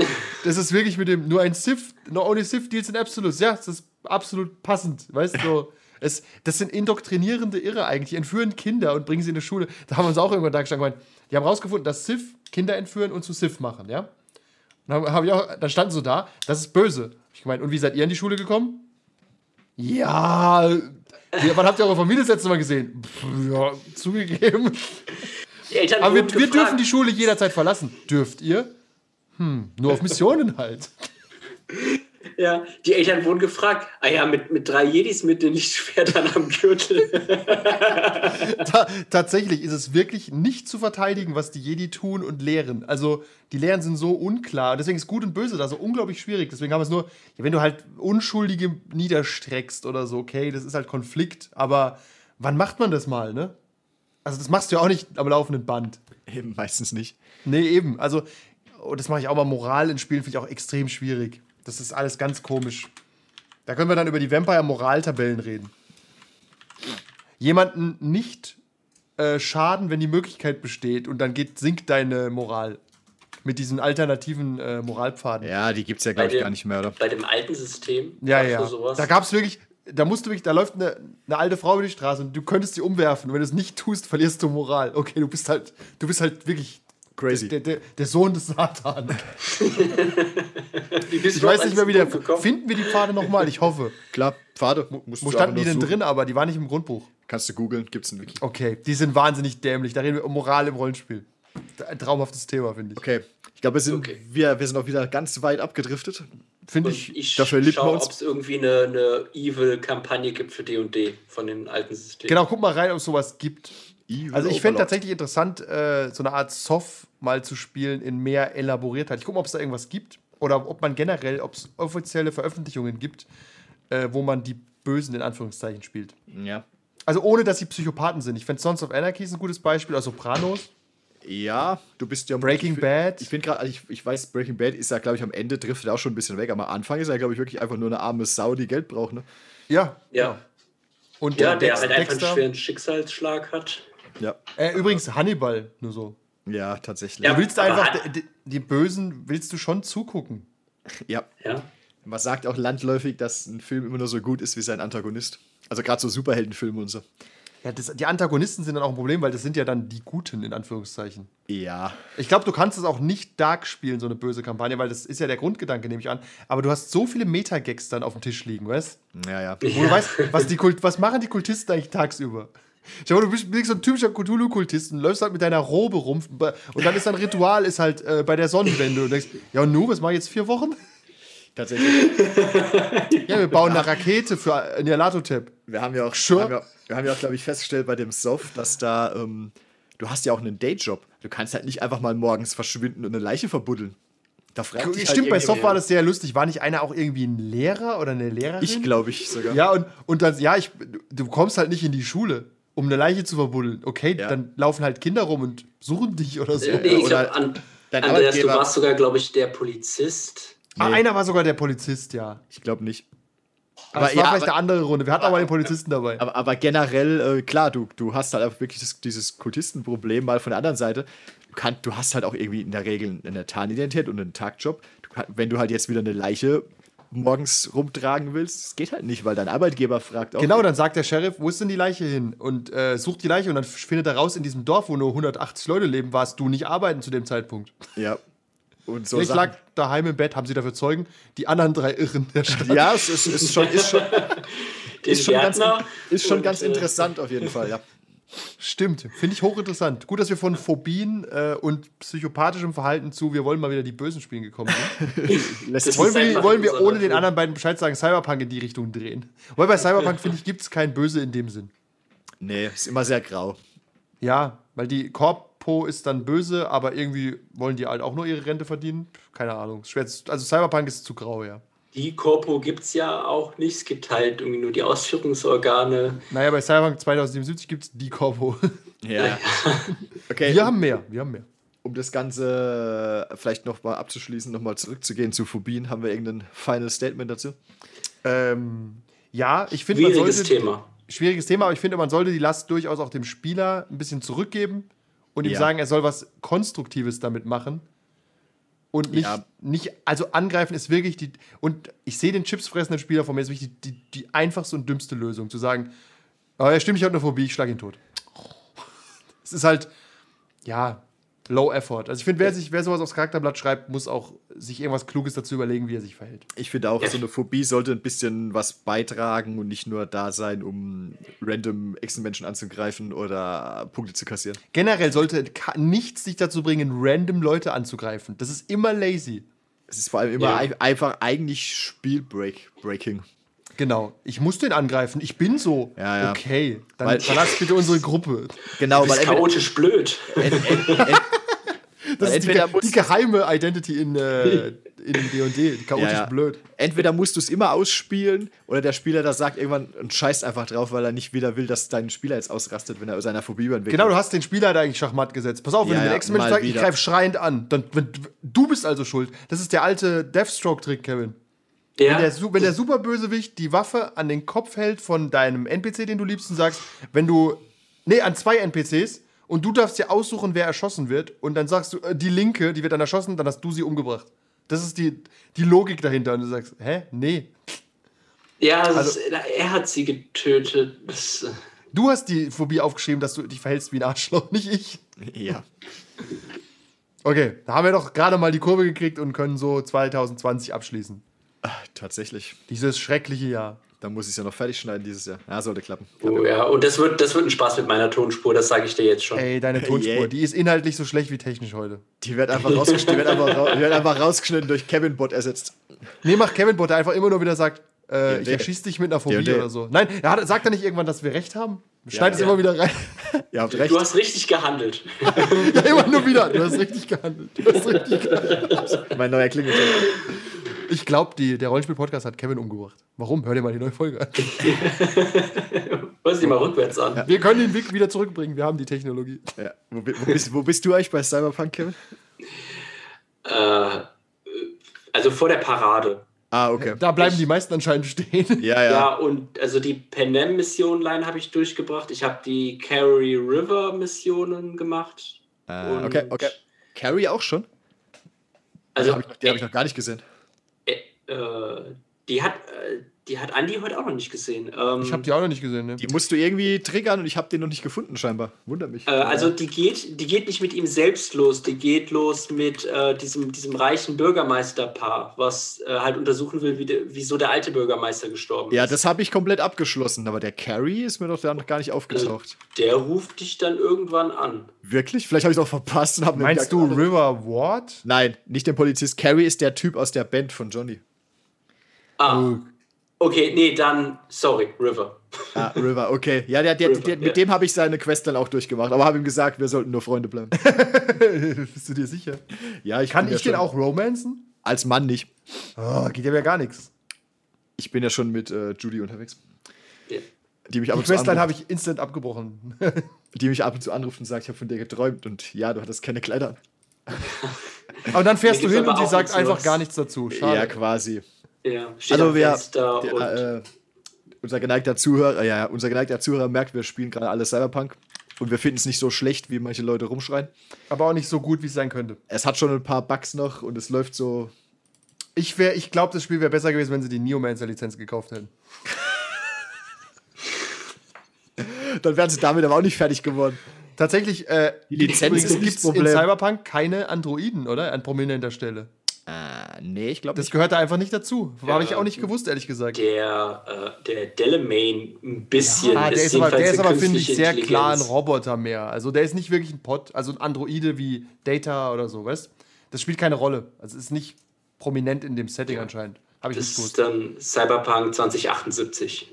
das ist wirklich mit dem, nur ein Sith, no only Sith deals in Absolutes. Ja, das ist absolut passend, weißt du? So, *laughs* es, das sind indoktrinierende Irre eigentlich, die entführen Kinder und bringen sie in die Schule. Da haben wir uns auch irgendwann da gestanden und gemeint, die haben rausgefunden, dass Sith Kinder entführen und zu Sith machen, ja? Und dann, hab ich auch, dann standen so da, das ist böse. Ich gemeint, und wie seid ihr in die Schule gekommen? Ja, wann habt ihr eure Familie das letzte Mal gesehen? Pff, ja, zugegeben. Aber wir, wir dürfen die Schule jederzeit verlassen. Dürft ihr? Hm, nur auf Missionen halt. Ja, die Eltern wurden gefragt. Ah ja, mit, mit drei Jedis mit den Lichtschwertern am Gürtel. *laughs* Ta tatsächlich ist es wirklich nicht zu verteidigen, was die Jedi tun und lehren. Also, die Lehren sind so unklar. Deswegen ist Gut und Böse da so unglaublich schwierig. Deswegen haben wir es nur, ja, wenn du halt Unschuldige niederstreckst oder so, okay, das ist halt Konflikt. Aber wann macht man das mal, ne? Also, das machst du ja auch nicht am laufenden Band. Eben meistens nicht. Nee, eben. Also, oh, das mache ich auch mal, Moral in Spielen finde ich auch extrem schwierig. Das ist alles ganz komisch. Da können wir dann über die Vampire-Moraltabellen reden. Jemanden nicht äh, schaden, wenn die Möglichkeit besteht und dann geht, sinkt deine Moral. Mit diesen alternativen äh, Moralpfaden. Ja, die gibt es ja, glaube ich, gar nicht mehr, oder? Bei dem alten System. Ja, ja. Da gab es wirklich, da musst du wirklich, da läuft eine, eine alte Frau über die Straße und du könntest sie umwerfen. Und wenn du es nicht tust, verlierst du Moral. Okay, du bist halt, du bist halt wirklich Crazy. Der, der, der Sohn des Satan. Ich weiß nicht mehr, wie der. Finden wir die Pfade nochmal? Ich hoffe. Klar, Pfade. mu- Musst Wo standen die denn suchen. drin? Aber die waren nicht im Grundbuch. Kannst du googeln, gibt's ein Wiki. Okay, die sind wahnsinnig dämlich. Da reden wir um Moral im Rollenspiel. Ein traumhaftes Thema, finde ich. Okay. Ich glaube, wir sind, Okay. wir, wir sind auch wieder ganz weit abgedriftet. Finde ich. ich dafür liebt man uns. ob es irgendwie eine, eine Evil-Kampagne gibt für D&D von den alten Systemen. Genau, guck mal rein, ob es sowas gibt. Evil Also ich fände tatsächlich interessant, äh, so eine Art Soft mal zu spielen in mehr Elaboriertheit. Ich gucke mal, ob es da irgendwas gibt oder ob man generell, ob es offizielle Veröffentlichungen gibt, äh, wo man die Bösen in Anführungszeichen spielt. Ja. Also ohne, dass sie Psychopathen sind. Ich finde Sons of Anarchy ist ein gutes Beispiel, also Sopranos. Ja, du bist ja. Breaking ich, Bad. Ich finde gerade, also ich, ich weiß, Breaking Bad ist ja, glaube ich, am Ende driftet er auch schon ein bisschen weg. Aber am Anfang ist er, glaube ich, wirklich einfach nur eine arme Sau, die Geld braucht. Ne? Ja. Ja, Und ja der Dex- halt einfach einen Dexter. schweren Schicksalsschlag hat. Ja. Äh, übrigens, Hannibal, nur so. Ja, tatsächlich. Ja. Du willst aber einfach, Han- die, die Bösen willst du schon zugucken. *laughs* ja. Ja. Man sagt auch landläufig, dass ein Film immer nur so gut ist wie sein Antagonist. Also gerade so Superheldenfilme und so. Ja, das, die Antagonisten sind dann auch ein Problem, weil das sind ja dann die Guten, in Anführungszeichen. Ja. Ich glaube, du kannst es auch nicht dark spielen, so eine böse Kampagne, weil das ist ja der Grundgedanke, nehme ich an. Aber du hast so viele Metagags dann auf dem Tisch liegen, weißt Ja, ja. Wo du weißt, was, die Kult, was machen die Kultisten eigentlich tagsüber? Schau mal, du bist, bist so ein typischer Cthulhu-Kultist und läufst halt mit deiner Robe rum und dann ist dein Ritual ist halt äh, bei der Sonnenwende und denkst, ja und nu, was mach ich jetzt vier Wochen? Tatsächlich. *laughs* Ja, wir bauen eine Rakete für ein Tab. Wir haben ja auch, Sure. wir haben ja, wir haben ja auch, glaube ich, festgestellt bei dem Soft, dass da, ähm, du hast ja auch einen Dayjob. Du kannst halt nicht einfach mal morgens verschwinden und eine Leiche verbuddeln. Da fragt dich Stimmt, halt bei Soft war das sehr lustig. War nicht einer auch irgendwie ein Lehrer oder eine Lehrerin? Ich glaube ich sogar. Ja, und, und dann, ja, ich, du kommst halt nicht in die Schule, um eine Leiche zu verbuddeln. Okay, Ja. dann laufen halt Kinder rum und suchen dich oder so. nee, ich oder glaube, an, dein Andreas, du warst sogar, glaube ich, der Polizist. Ah, einer war sogar der Polizist, ja. Ich glaube nicht. Aber das ja, war vielleicht aber- eine andere Runde. Wir hatten aber den Polizisten dabei. Aber, aber generell, äh, klar, du, du hast halt auch wirklich das, dieses Kultistenproblem mal von der anderen Seite. Du, kann, du hast halt auch irgendwie in der Regel eine Tarnidentität und einen Tagjob. Du wenn du halt jetzt wieder eine Leiche morgens rumtragen willst, das geht halt nicht, weil dein Arbeitgeber fragt auch. Genau, dann sagt der Sheriff, wo ist denn die Leiche hin? Und äh, sucht die Leiche und dann findet er raus, in diesem Dorf, wo nur 180 Leute leben, warst du nicht arbeiten zu dem Zeitpunkt. Ja. Und so ich Sachen. lag daheim im Bett, haben sie dafür Zeugen, die anderen drei Irren der Stadt. Ja, es ist, ist schon, ist schon, *laughs* ist schon ganz, ist schon Und, ganz äh, interessant auf jeden Fall, ja. Stimmt, finde ich hochinteressant. Gut, dass wir von Phobien äh, und psychopathischem Verhalten zu, wir wollen mal wieder die Bösen spielen gekommen sind. *laughs* Wollen wir, wollen wir ohne den anderen beiden Bescheid sagen, Cyberpunk in die Richtung drehen? Weil bei Cyberpunk, finde ich, gibt es kein Böse in dem Sinn. Nee, ist immer sehr grau. Ja, weil die Corpo ist dann böse, aber irgendwie wollen die halt auch nur ihre Rente verdienen. Keine Ahnung. Schwer Also Cyberpunk ist zu grau, ja. Die Corpo gibt es ja auch nicht. Es gibt halt irgendwie nur die Ausführungsorgane. Naja, bei Cyberpunk 2077 gibt es die Corpo. *laughs* Ja. *laughs* Okay, Wir haben mehr, wir haben mehr. um das Ganze äh, vielleicht noch mal abzuschließen, noch mal zurückzugehen zu Phobien, haben wir irgendein Final Statement dazu? Ähm, ja, ich finde, man Schwieriges sollte. Thema. Schwieriges Thema, aber ich finde, man sollte die Last durchaus auch dem Spieler ein bisschen zurückgeben und ihm Ja. sagen, er soll was Konstruktives damit machen. Und nicht, Ja. nicht, also angreifen ist wirklich die, und ich sehe den chipsfressenden Spieler vor mir, ist wirklich die, die, die einfachste und dümmste Lösung, zu sagen, oh, er stimmt, ich habe eine Phobie, ich schlag ihn tot. Es ist halt, ja, low effort. Also ich finde, wer, sich, wer sowas aufs Charakterblatt schreibt, muss auch sich irgendwas Kluges dazu überlegen, wie er sich verhält. Ich finde auch, so eine Phobie sollte ein bisschen was beitragen und nicht nur da sein, um random Echsenmenschen anzugreifen oder Punkte zu kassieren. Generell sollte nichts dich dazu bringen, random Leute anzugreifen. Das ist immer lazy. Es ist vor allem immer Ja. ein, einfach eigentlich Spielbreaking. Genau. Ich muss den angreifen. Ich bin so. Ja, ja. Okay. Dann Weil- verlass bitte unsere Gruppe. Genau, Du weil bist entweder, chaotisch blöd. *laughs* Das Weil ist die, entweder ge- muss- die geheime Identity in, äh, *laughs* in D&D. Die chaotisch Ja, ja. blöd. entweder musst du es immer ausspielen oder der Spieler da sagt irgendwann und scheißt einfach drauf, weil er nicht wieder will, dass dein Spieler jetzt ausrastet, wenn er seiner Phobie entwickelt. Genau, du hast den Spieler da eigentlich Schachmatt gesetzt. Pass auf, wenn Ja, du den ja, Ex-Mensch sagst, ich greife schreiend an, dann wenn, Du bist also schuld. Das ist der alte Deathstroke-Trick, Kevin. Wenn, Ja, der, Su- wenn der Superbösewicht die Waffe an den Kopf hält von deinem NPC, den du liebst, und sagst, wenn du. Nee, an zwei NPCs und du darfst dir aussuchen, wer erschossen wird, und dann sagst du, äh, die Linke, die wird dann erschossen, dann hast du sie umgebracht. Das ist die, die Logik dahinter. Und du sagst, hä? Nee. ja also- das, er hat sie getötet. Das, äh, Du hast die Phobie aufgeschrieben, dass du dich verhältst wie ein Arschloch, nicht ich. Ja. Okay, da haben wir doch gerade mal die Kurve gekriegt und können so 2020 abschließen. Ah, Tatsächlich. Dieses schreckliche Jahr. Dann muss ich es ja noch fertig schneiden dieses Jahr. Ja, sollte klappen. oh, ja, und das wird, das wird ein Spaß mit meiner Tonspur, das sage ich dir jetzt schon. Ey, deine Tonspur, Yeah. die ist inhaltlich so schlecht wie technisch heute. Die wird einfach, rausgeschnitten, die wird einfach, ra- die wird einfach rausgeschnitten durch Kevin Bot ersetzt. Nee, macht Kevin Bot, der einfach immer nur wieder sagt, äh, ich der. erschieß dich mit einer Phobie Der, der. oder so. Nein, er hat, sagt er nicht irgendwann, dass wir recht haben? Schneid es ja. immer wieder rein. Ihr habt recht. Du hast richtig gehandelt. *laughs* ja, immer nur wieder. Du hast richtig gehandelt. Du hast richtig gehandelt. Mein neuer Klingelton. Ich glaube, der Rollenspiel-Podcast hat Kevin umgebracht. Warum? Hör dir mal die neue Folge an. *laughs* Hör sie mal rückwärts an. Wir können den Weg wieder zurückbringen. Wir haben die Technologie. Ja. Wo, wo, bist, wo bist du eigentlich bei Cyberpunk, Kevin? Äh, also vor der Parade. Ah, okay. Da bleiben die meisten anscheinend stehen. Ja, Ja, ja. und also die Penem-Mission-Line habe ich durchgebracht. Ich habe die Carry River-Missionen gemacht. Ah, okay, okay. Carrie auch schon? Also, Hab ich die habe ich noch gar nicht gesehen. Äh, äh, die hat, äh, die hat Andi heute auch noch nicht gesehen. Ähm, Ich habe die auch noch nicht gesehen. Ne? Die musst du irgendwie triggern und ich habe den noch nicht gefunden, scheinbar. Wundert mich. äh, also die geht, die geht nicht mit ihm selbst los, die geht los mit äh, diesem, diesem reichen Bürgermeisterpaar, was äh, halt untersuchen will, wie de, wieso der alte Bürgermeister gestorben ja, ist. das habe ich komplett abgeschlossen, aber der Carrie ist mir doch da noch gar nicht aufgetaucht. Der ruft dich dann irgendwann an. Wirklich? Vielleicht habe ich es auch verpasst und habe Meinst du River Ward? Nein, nicht den Polizist. Carrie ist der Typ aus der Band von Johnny. Ah, okay, nee, dann, sorry, River. Ah, River, okay. Ja, der, der, River, der, ja. mit dem habe ich seine Quest dann auch durchgemacht, aber habe ihm gesagt, wir sollten nur Freunde bleiben. *laughs* Bist du dir sicher? Ja, ich Kann ich den schon- auch romanzen? Als Mann nicht. Oh, geht ja wieder gar nichts. Ich bin ja schon mit äh, Judy unterwegs. Ja. Die mich, ab Die und zu Questline habe ich instant abgebrochen. *laughs* die mich ab und zu anruft und sagt, ich habe von dir geträumt und ja, du hattest keine Kleider. *laughs* Aber dann fährst Mir du hin und sie sagt einfach Neues. gar nichts dazu. Schade. Ja, quasi. Ja, steht Also am wir, Fenster und der, äh, unser geneigter Zuhörer, ja, unser geneigter Zuhörer merkt, wir spielen gerade alle Cyberpunk und wir finden es nicht so schlecht, wie manche Leute rumschreien. Aber auch nicht so gut, wie es sein könnte. Es hat schon ein paar Bugs noch und es läuft so. Ich, wär- ich glaube, das Spiel wäre besser gewesen, wenn sie die Neomancer-Lizenz gekauft hätten. *laughs* Dann wären sie damit aber auch nicht fertig geworden. Tatsächlich, äh, Die Lizenz gibt es in. Cyberpunk keine Androiden, oder? An prominenter Stelle. Äh, nee, ich glaube Das nicht. gehört da einfach nicht dazu. Habe ich Ja. auch nicht gewusst, ehrlich gesagt. der, äh, der Delamain ein bisschen. Ah, der ist aber, jedenfalls der ist aber finde ich, sehr klar ein. Roboter mehr. Also der ist nicht wirklich ein Pod, also ein Androide wie Data oder so, weißt Das spielt keine Rolle. Also ist nicht prominent in dem Setting anscheinend. Habe ich Das nicht ist gewusst. dann Cyberpunk 2078.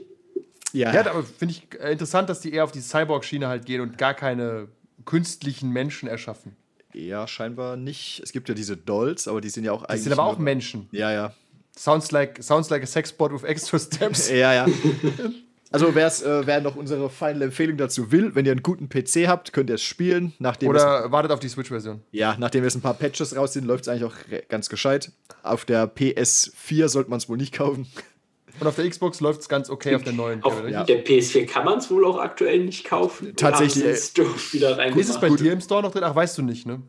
Ja, Ja, aber finde ich äh, interessant, dass die eher auf die Cyborg-Schiene halt gehen und gar keine künstlichen Menschen erschaffen. Ja, scheinbar nicht. Es gibt ja diese Dolls, aber die sind ja auch eigentlich. Die sind aber auch Menschen. Ja, ja. Sounds like, sounds like a sexbot with extra steps. Ja, ja. Also wer's, äh, wer noch unsere feine Empfehlung dazu will, wenn ihr einen guten PC habt, könnt ihr es spielen. Nachdem Oder wartet auf die Switch-Version. ja, nachdem jetzt ein paar Patches raus sind, läuft es eigentlich auch ganz gescheit. Auf der PS4 sollte man es wohl nicht kaufen. Und auf der Xbox läuft es ganz okay auf der neuen. Auf ja. der PS4 kann man es wohl auch aktuell nicht kaufen. Tatsächlich, reingemacht. Ist es bei dir im Store noch drin? Ach, weißt du nicht, ne?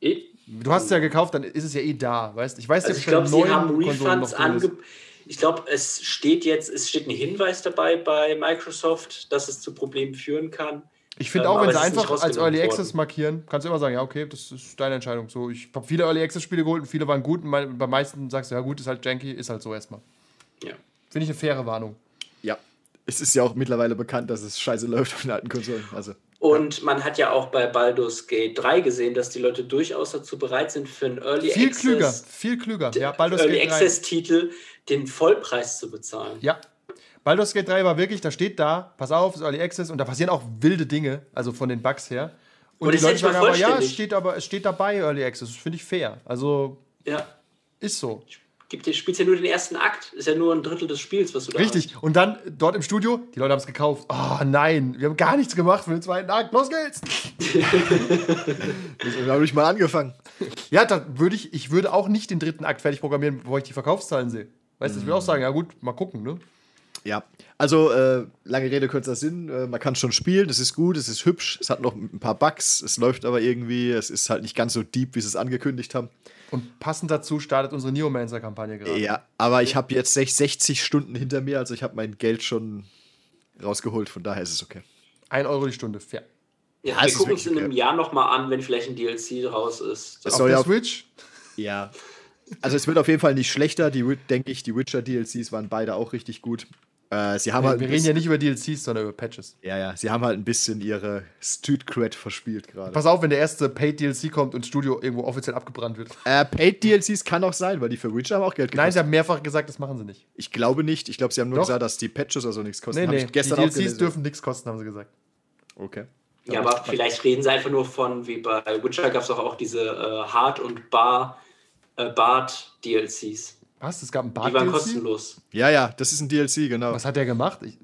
Ich, Du hast es ja gekauft, dann ist es ja eh da, weißt Ich weiß also ja, ich glaube, sie haben Refunds noch drin ist. ange... Ich glaube, es steht jetzt, es steht ein Hinweis dabei bei Microsoft, dass es zu Problemen führen kann. Ich finde Ähm, auch, wenn sie einfach als Early worden. Access markieren, kannst du immer sagen, ja, okay, das ist deine Entscheidung. So, ich habe viele Early Access Spiele geholt und viele waren gut und bei meisten sagst du, ja gut, ist halt janky, ist halt so erstmal. Ja. Finde ich eine faire Warnung. Ja. Es ist ja auch mittlerweile bekannt, dass es scheiße läuft auf den alten Konsolen. Also, Und man hat ja auch bei Baldur's Gate 3 gesehen, dass die Leute durchaus dazu bereit sind, für einen Early Viel Access, klüger, viel klüger. Ja, Baldur's Early Gate 3. Access Titel den Vollpreis zu bezahlen. Ja. Baldur's Gate 3 war wirklich, da steht da, pass auf, ist Early Access und da passieren auch wilde Dinge, also von den Bugs her. Und, Und die Leute sagen aber, ja, es steht aber, es steht dabei Early Access. Das finde ich fair. Also Ja. ist so. Gibt, du spielst ja nur den ersten Akt, ist ja nur ein Drittel des Spiels, was du da Richtig. Und dann dort im Studio, die Leute haben es gekauft. Oh nein, wir haben gar nichts gemacht für den zweiten Akt. Los geht's. *laughs* deswegen habe ich mal angefangen. Ja, da würde ich, ich würde auch nicht den dritten Akt fertig programmieren, bevor ich die Verkaufszahlen sehe. Weißt du, ich würde auch sagen, ja gut, mal gucken, ne? Ja, also äh, lange Rede, kurzer Sinn. Äh, man kann schon spielen, es ist gut, es ist hübsch, es hat noch ein paar Bugs, es läuft aber irgendwie, es ist halt nicht ganz so deep, wie sie es angekündigt haben. Und passend dazu startet unsere Neomancer-Kampagne gerade. Ja, aber ich habe jetzt sech- 60 Stunden hinter mir, also ich habe mein Geld schon rausgeholt, von daher ist es okay. Ein Euro die Stunde, fair. Ja, Ja, wir gucken uns in einem okay. Jahr nochmal an, wenn vielleicht ein DLC raus ist. Das Auf soll der ja auch, Switch? ja. Also es wird auf jeden Fall nicht schlechter, die, denke ich, die Witcher DLCs waren beide auch richtig gut. Äh, sie haben Wir, halt wir reden ja nicht über DLCs, sondern über Patches. ja, ja, sie haben halt ein bisschen ihre Street Cred verspielt gerade. Pass auf, wenn der erste Paid DLC kommt und Studio irgendwo offiziell abgebrannt wird. Äh, Paid DLCs kann auch sein, weil die für Witcher haben auch Geld Nein, gekostet. sie haben mehrfach gesagt, das machen sie nicht. Ich glaube nicht. Ich glaube, sie haben nur Doch. gesagt, dass die Patches oder so nichts kosten. Nee, nee, ich gestern die auch DLCs dürfen nichts kosten, haben sie gesagt. Okay. Ja, aber vielleicht reden sie einfach nur von, wie bei Witcher gab es doch auch diese äh, Hard- und Bar, äh, Bart-DLCs. Was? Es gab ein Die waren Bart-DLC? kostenlos. Ja, ja, das ist ein DLC, genau. Was hat der gemacht? Ich,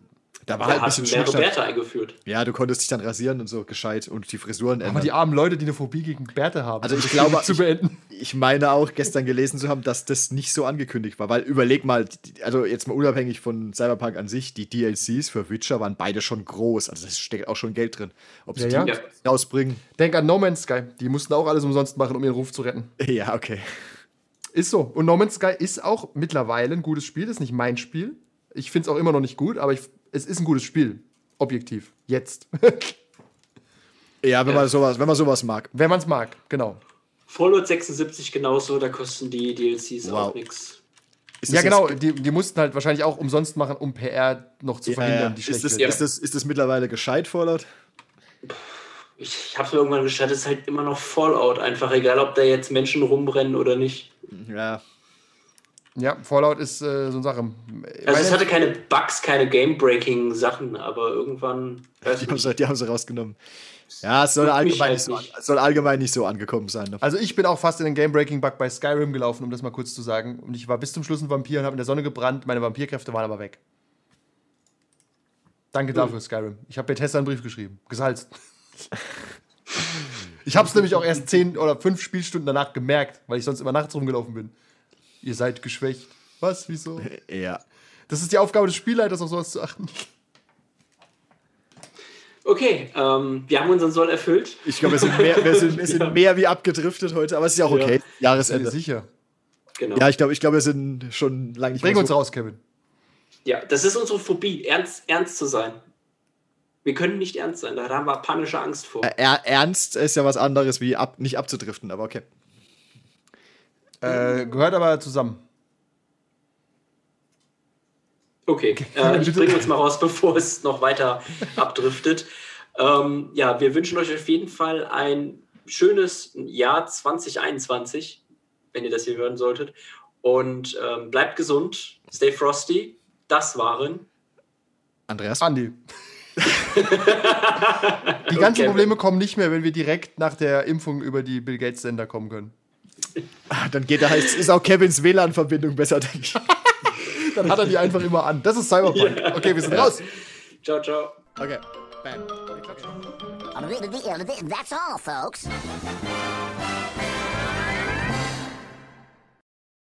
Da war Da halt ein bisschen Schnickschnack. Werte eingeführt. Ja, du konntest dich dann rasieren und so gescheit und die Frisuren aber ändern. die armen Leute, die eine Phobie gegen Bärte haben. Also um ich glaube, *laughs* zu beenden. Ich meine auch gestern gelesen zu haben, dass das nicht so angekündigt war, weil überleg mal, also jetzt mal unabhängig von Cyberpunk an sich, die DLCs für Witcher waren beide schon groß, also das steckt auch schon Geld drin. Ob sie Ja, die ja. rausbringen? Denk an No Man's Sky. Die mussten auch alles umsonst machen, um ihren Ruf zu retten. *laughs* Ja, okay. Ist so. Und No Man's Sky ist auch mittlerweile ein gutes Spiel. Das ist nicht mein Spiel. Ich finde es auch immer noch nicht gut, aber ich, es ist ein gutes Spiel. Objektiv. Jetzt. *laughs* Ja, wenn man sowas, wenn man sowas mag. Wenn man es mag, genau. Fallout 76 genauso, da kosten die DLCs Wow. auch nichts. Ist Ja, genau. Die, die mussten halt wahrscheinlich auch umsonst machen, um PR noch zu ja, verhindern, ja. die Ist, das, ist, das, ist das mittlerweile gescheit, Fallout? Ich, ich habe mir irgendwann geschaut, es ist halt immer noch Fallout. Einfach egal, ob da jetzt Menschen rumrennen oder nicht. Ja. Ja, Fallout ist äh, so eine Sache. Also es Meine- hatte keine Bugs, keine Game-Breaking-Sachen, aber irgendwann. *laughs* Die haben, sie, die haben sie rausgenommen. Ja, es soll allgemein, halt nicht so, nicht. es soll allgemein nicht so angekommen sein. Ne? Also ich bin auch fast in den Game-Breaking-Bug bei Skyrim gelaufen, um das mal kurz zu sagen. Und ich war bis zum Schluss ein Vampir und habe in der Sonne gebrannt. Meine Vampirkräfte waren aber weg. Danke dafür, Skyrim. Ich habe Bethesda einen Brief geschrieben. Gesalzt. *laughs* Ich habe es nämlich auch erst zehn oder fünf Spielstunden danach gemerkt, weil ich sonst immer nachts rumgelaufen bin. Ihr seid geschwächt. Was? Wieso? *laughs* Ja. Das ist die Aufgabe des Spielleiters, auf sowas zu achten. Okay, ähm, wir haben unseren Soll erfüllt. Ich glaube, wir sind, mehr, wir, sind, wir sind *laughs* mehr wie abgedriftet heute, aber es ist ja auch Ja. okay. Jahresende. Sicher. Genau. Ja, ich glaube, ich glaub, wir sind schon lange nicht Bring mehr uns so. raus, Kevin. Ja, das ist unsere Phobie, ernst, ernst zu sein. Wir können nicht ernst sein, da haben wir panische Angst vor. Er, ernst ist ja was anderes, wie ab, nicht abzudriften, aber okay. Äh, gehört aber zusammen. Okay, *laughs* äh, ich bringe uns mal raus, *laughs* bevor es noch weiter abdriftet. Ähm, ja, wir wünschen euch auf jeden Fall ein schönes Jahr 2021, wenn ihr das hier hören solltet. Und ähm, bleibt gesund, stay frosty. Das waren Andreas? Andi. Die ganzen Okay. Probleme kommen nicht mehr, wenn wir direkt nach der Impfung über die Bill Gates Sender kommen können. Ah, Dann geht da heißt, ist auch Kevins WLAN-Verbindung besser, denke ich. Dann hat er die einfach immer an. Das ist Cyberpunk. Okay, wir sind raus. Ciao, ciao. Okay. Bam. That's all, folks.